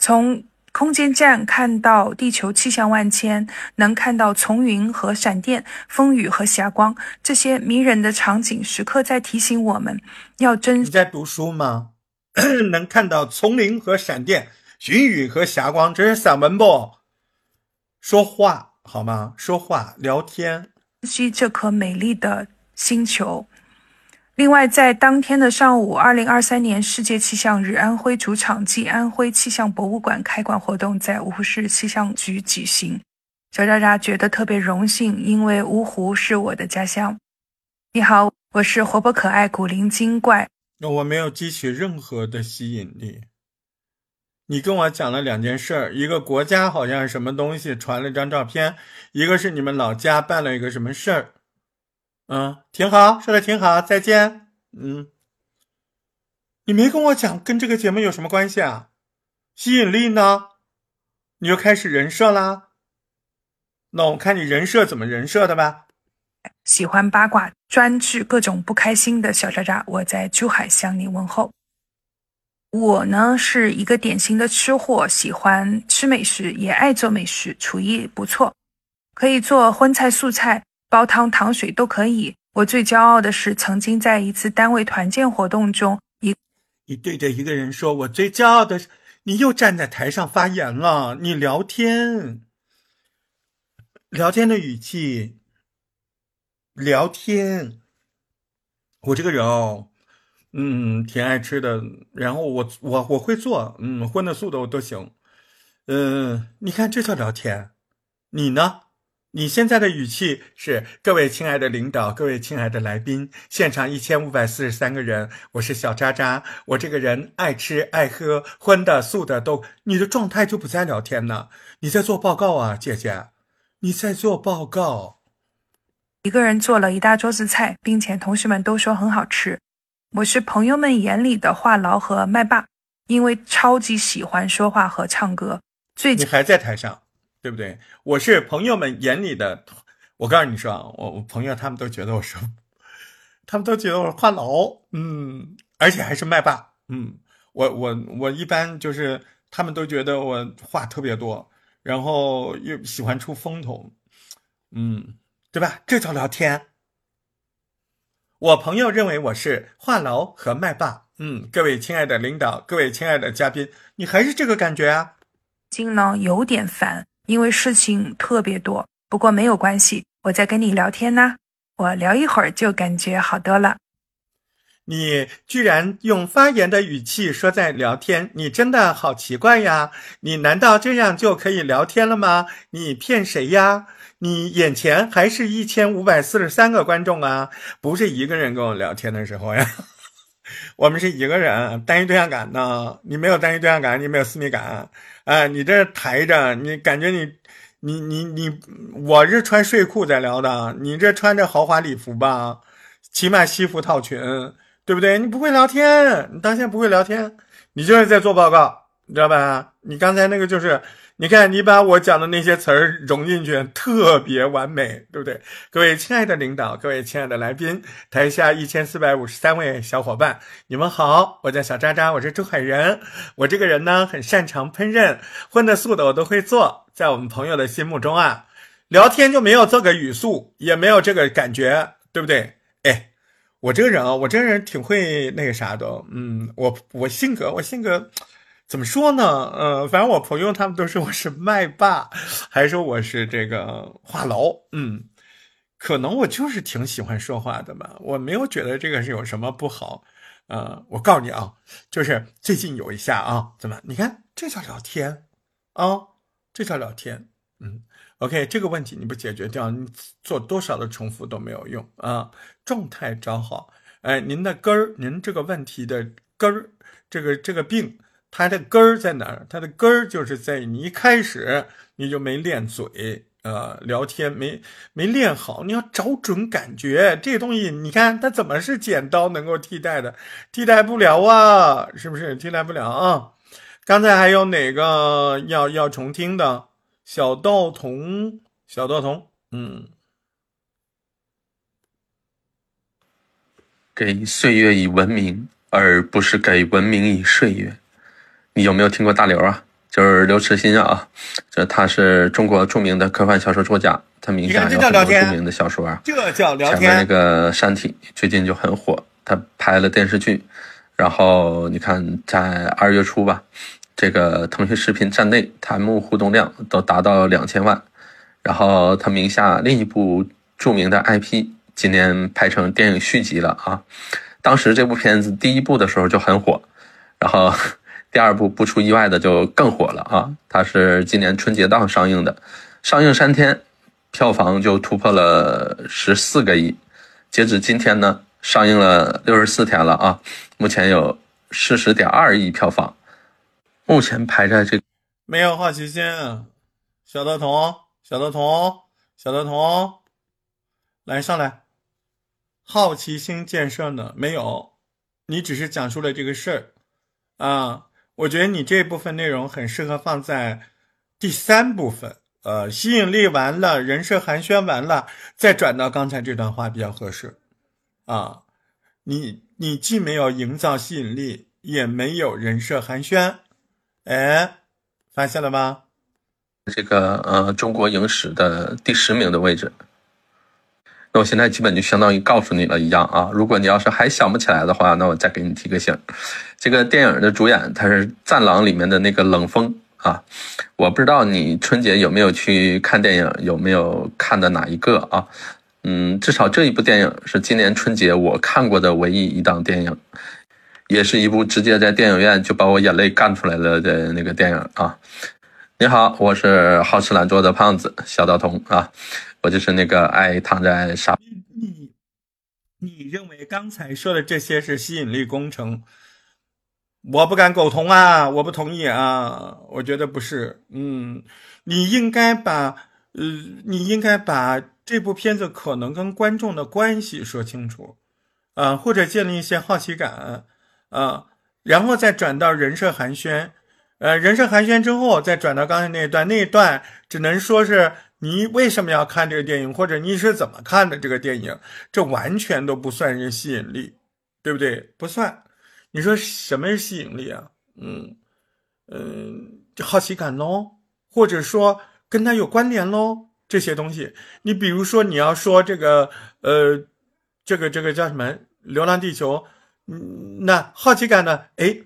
从空间站看到地球气象万千，能看到丛云和闪电、风雨和霞光，这些迷人的场景时刻在提醒我们要珍。你在读书吗？能看到丛林和闪电、云雨和霞光，这是散文不？说话好吗？说话聊天。惜这颗美丽的星球。另外，在当天的上午，二零二三年世界气象日，安徽主场暨安徽气象博物馆开馆活动在芜湖市气象局举行。小渣渣觉得特别荣幸，因为芜湖是我的家乡。你好，我是活泼可爱、古灵精怪。那我没有激起任何的吸引力。你跟我讲了两件事儿，一个国家好像什么东西传了张照片，一个是你们老家办了一个什么事儿，嗯，挺好，说的挺好，再见，嗯，你没跟我讲跟这个节目有什么关系啊？吸引力呢？你又开始人设啦？那我看你人设怎么人设的吧。喜欢八卦，专治各种不开心的小渣渣，我在珠海向你问候。我呢是一个典型的吃货，喜欢吃美食，也爱做美食，厨艺不错，可以做荤菜、素菜，煲汤、糖水都可以。我最骄傲的是，曾经在一次单位团建活动中，一你对着一个人说：“我最骄傲的是，你又站在台上发言了。你聊天，聊天的语气，聊天，我这个人哦。”嗯，挺爱吃的，然后我我我会做，嗯，荤的素的我都行，嗯，你看这叫聊天，你呢？你现在的语气是各位亲爱的领导，各位亲爱的来宾，现场一千五百四十三个人，我是小渣渣，我这个人爱吃爱喝，荤的素的都，你的状态就不在聊天呢，你在做报告啊，姐姐，你在做报告，一个人做了一大桌子菜，并且同事们都说很好吃。我是朋友们眼里的话痨和麦霸，因为超级喜欢说话和唱歌。最近你还在台上，对不对？我是朋友们眼里的，我告诉你说啊，我我朋友他们都觉得我说，他们都觉得我是话痨，嗯，而且还是麦霸，嗯，我我我一般就是他们都觉得我话特别多，然后又喜欢出风头，嗯，对吧？这叫聊天。我朋友认为我是话痨和麦霸，嗯，各位亲爱的领导，各位亲爱的嘉宾，你还是这个感觉啊？今呢有点烦，因为事情特别多，不过没有关系，我在跟你聊天呢，我聊一会儿就感觉好多了。你居然用发言的语气说在聊天，你真的好奇怪呀！你难道这样就可以聊天了吗？你骗谁呀？你眼前还是一千五百四十三个观众啊，不是一个人跟我聊天的时候呀。我们是一个人，单一对象感呢？你没有单一对象感，你没有私密感，啊，你这抬着，你感觉你，你你你，我是穿睡裤在聊的，你这穿着豪华礼服吧，起码西服套裙。对不对？你不会聊天，你当前不会聊天，你就是在做报告，你知道吧？你刚才那个就是，你看你把我讲的那些词儿融进去，特别完美，对不对？各位亲爱的领导，各位亲爱的来宾，台下一千四百五十三位小伙伴，你们好，我叫小渣渣，我是周海人，我这个人呢很擅长烹饪，荤的素的我都会做，在我们朋友的心目中啊，聊天就没有这个语速，也没有这个感觉，对不对？哎。我这个人啊，我这个人挺会那个啥的，嗯，我我性格我性格怎么说呢？呃，反正我朋友他们都说我是麦霸，还说我是这个话痨，嗯，可能我就是挺喜欢说话的吧，我没有觉得这个是有什么不好，呃，我告诉你啊，就是最近有一下啊，怎么？你看这叫聊天啊，这叫聊天，嗯。OK，这个问题你不解决掉，你做多少的重复都没有用啊！状态找好，哎，您的根儿，您这个问题的根儿，这个这个病，它的根儿在哪儿？它的根儿就是在你一开始你就没练嘴，呃，聊天没没练好，你要找准感觉，这个东西你看它怎么是剪刀能够替代的？替代不了啊，是不是？替代不了啊！刚才还有哪个要要重听的？小道童，小道童，嗯，给岁月以文明，而不是给文明以岁月。你有没有听过大刘啊？就是刘慈欣啊，这他是中国著名的科幻小说作家，他名下有很多著名的小说啊。这叫聊天。前面那个《山体》最近就很火，他拍了电视剧，然后你看在二月初吧。这个腾讯视频站内弹幕互动量都达到两千万，然后他名下另一部著名的 IP 今年拍成电影续集了啊！当时这部片子第一部的时候就很火，然后第二部不出意外的就更火了啊！它是今年春节档上映的，上映三天票房就突破了十四个亿，截止今天呢，上映了六十四天了啊，目前有四十点二亿票房。目前排在这，没有好奇心，小道童，小道童，小道童，来上来，好奇心建设呢？没有，你只是讲述了这个事儿啊。我觉得你这部分内容很适合放在第三部分，呃，吸引力完了，人设寒暄完了，再转到刚才这段话比较合适啊。你你既没有营造吸引力，也没有人设寒暄。哎，发现了吗？这个呃，中国影史的第十名的位置。那我现在基本就相当于告诉你了一样啊。如果你要是还想不起来的话，那我再给你提个醒。这个电影的主演他是《战狼》里面的那个冷锋啊。我不知道你春节有没有去看电影，有没有看的哪一个啊？嗯，至少这一部电影是今年春节我看过的唯一一档电影。也是一部直接在电影院就把我眼泪干出来了的那个电影啊！你好，我是好吃懒做的胖子小道童啊，我就是那个爱躺在沙。你你认为刚才说的这些是吸引力工程？我不敢苟同啊，我不同意啊，我觉得不是。嗯，你应该把呃，你应该把这部片子可能跟观众的关系说清楚啊，或者建立一些好奇感。啊，然后再转到人设寒暄，呃，人生寒暄之后再转到刚才那一段，那一段只能说是你为什么要看这个电影，或者你是怎么看的这个电影，这完全都不算是吸引力，对不对？不算。你说什么是吸引力啊？嗯嗯，好奇感喽，或者说跟他有关联喽，这些东西。你比如说你要说这个呃，这个这个叫什么《流浪地球》，嗯，那好奇感呢？哎。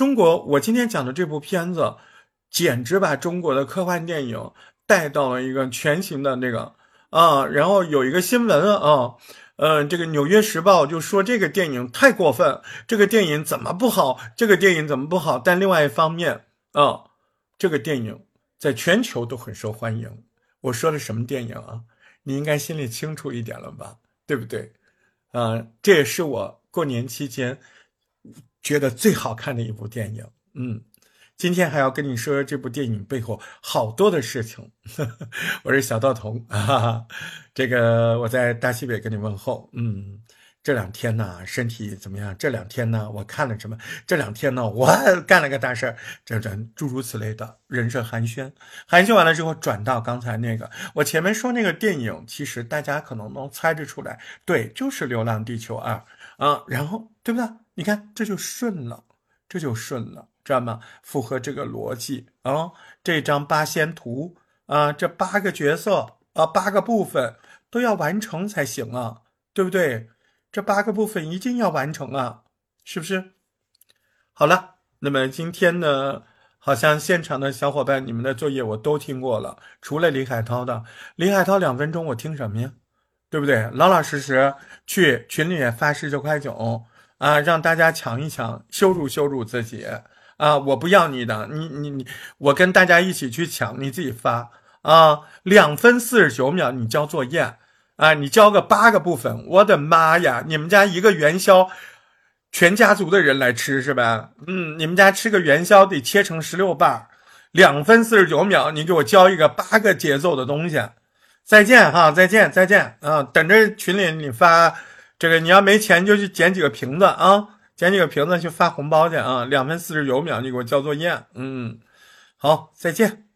中国，我今天讲的这部片子，简直把中国的科幻电影带到了一个全新的那个啊。然后有一个新闻啊，嗯，这个《纽约时报》就说这个电影太过分，这个电影怎么不好？这个电影怎么不好？但另外一方面啊，这个电影在全球都很受欢迎。我说的什么电影啊？你应该心里清楚一点了吧？对不对？啊，这也是我过年期间。觉得最好看的一部电影，嗯，今天还要跟你说这部电影背后好多的事情。我是小道童。啊，这个我在大西北跟你问候，嗯，这两天呢身体怎么样？这两天呢我看了什么？这两天呢我干了个大事儿，这这诸如此类的人设寒暄，寒暄完了之后转到刚才那个，我前面说那个电影，其实大家可能能猜得出来，对，就是《流浪地球二》啊，然后对不对？你看，这就顺了，这就顺了，知道吗？符合这个逻辑啊。这张八仙图啊，这八个角色啊，八个部分都要完成才行啊，对不对？这八个部分一定要完成啊，是不是？好了，那么今天呢，好像现场的小伙伴，你们的作业我都听过了，除了李海涛的。李海涛两分钟，我听什么呀？对不对？老老实实去群里面发十九块九。啊，让大家抢一抢，羞辱羞辱自己啊！我不要你的，你你你，我跟大家一起去抢，你自己发啊！两分四十九秒，你交作业啊！你交个八个部分，我的妈呀！你们家一个元宵，全家族的人来吃是吧？嗯，你们家吃个元宵得切成十六瓣，两分四十九秒，你给我交一个八个节奏的东西，再见哈，再见再见啊！等着群里你发。这个你要没钱就去捡几个瓶子啊，捡几个瓶子去发红包去啊！两分四十九秒，你给我交作业，嗯，好，再见。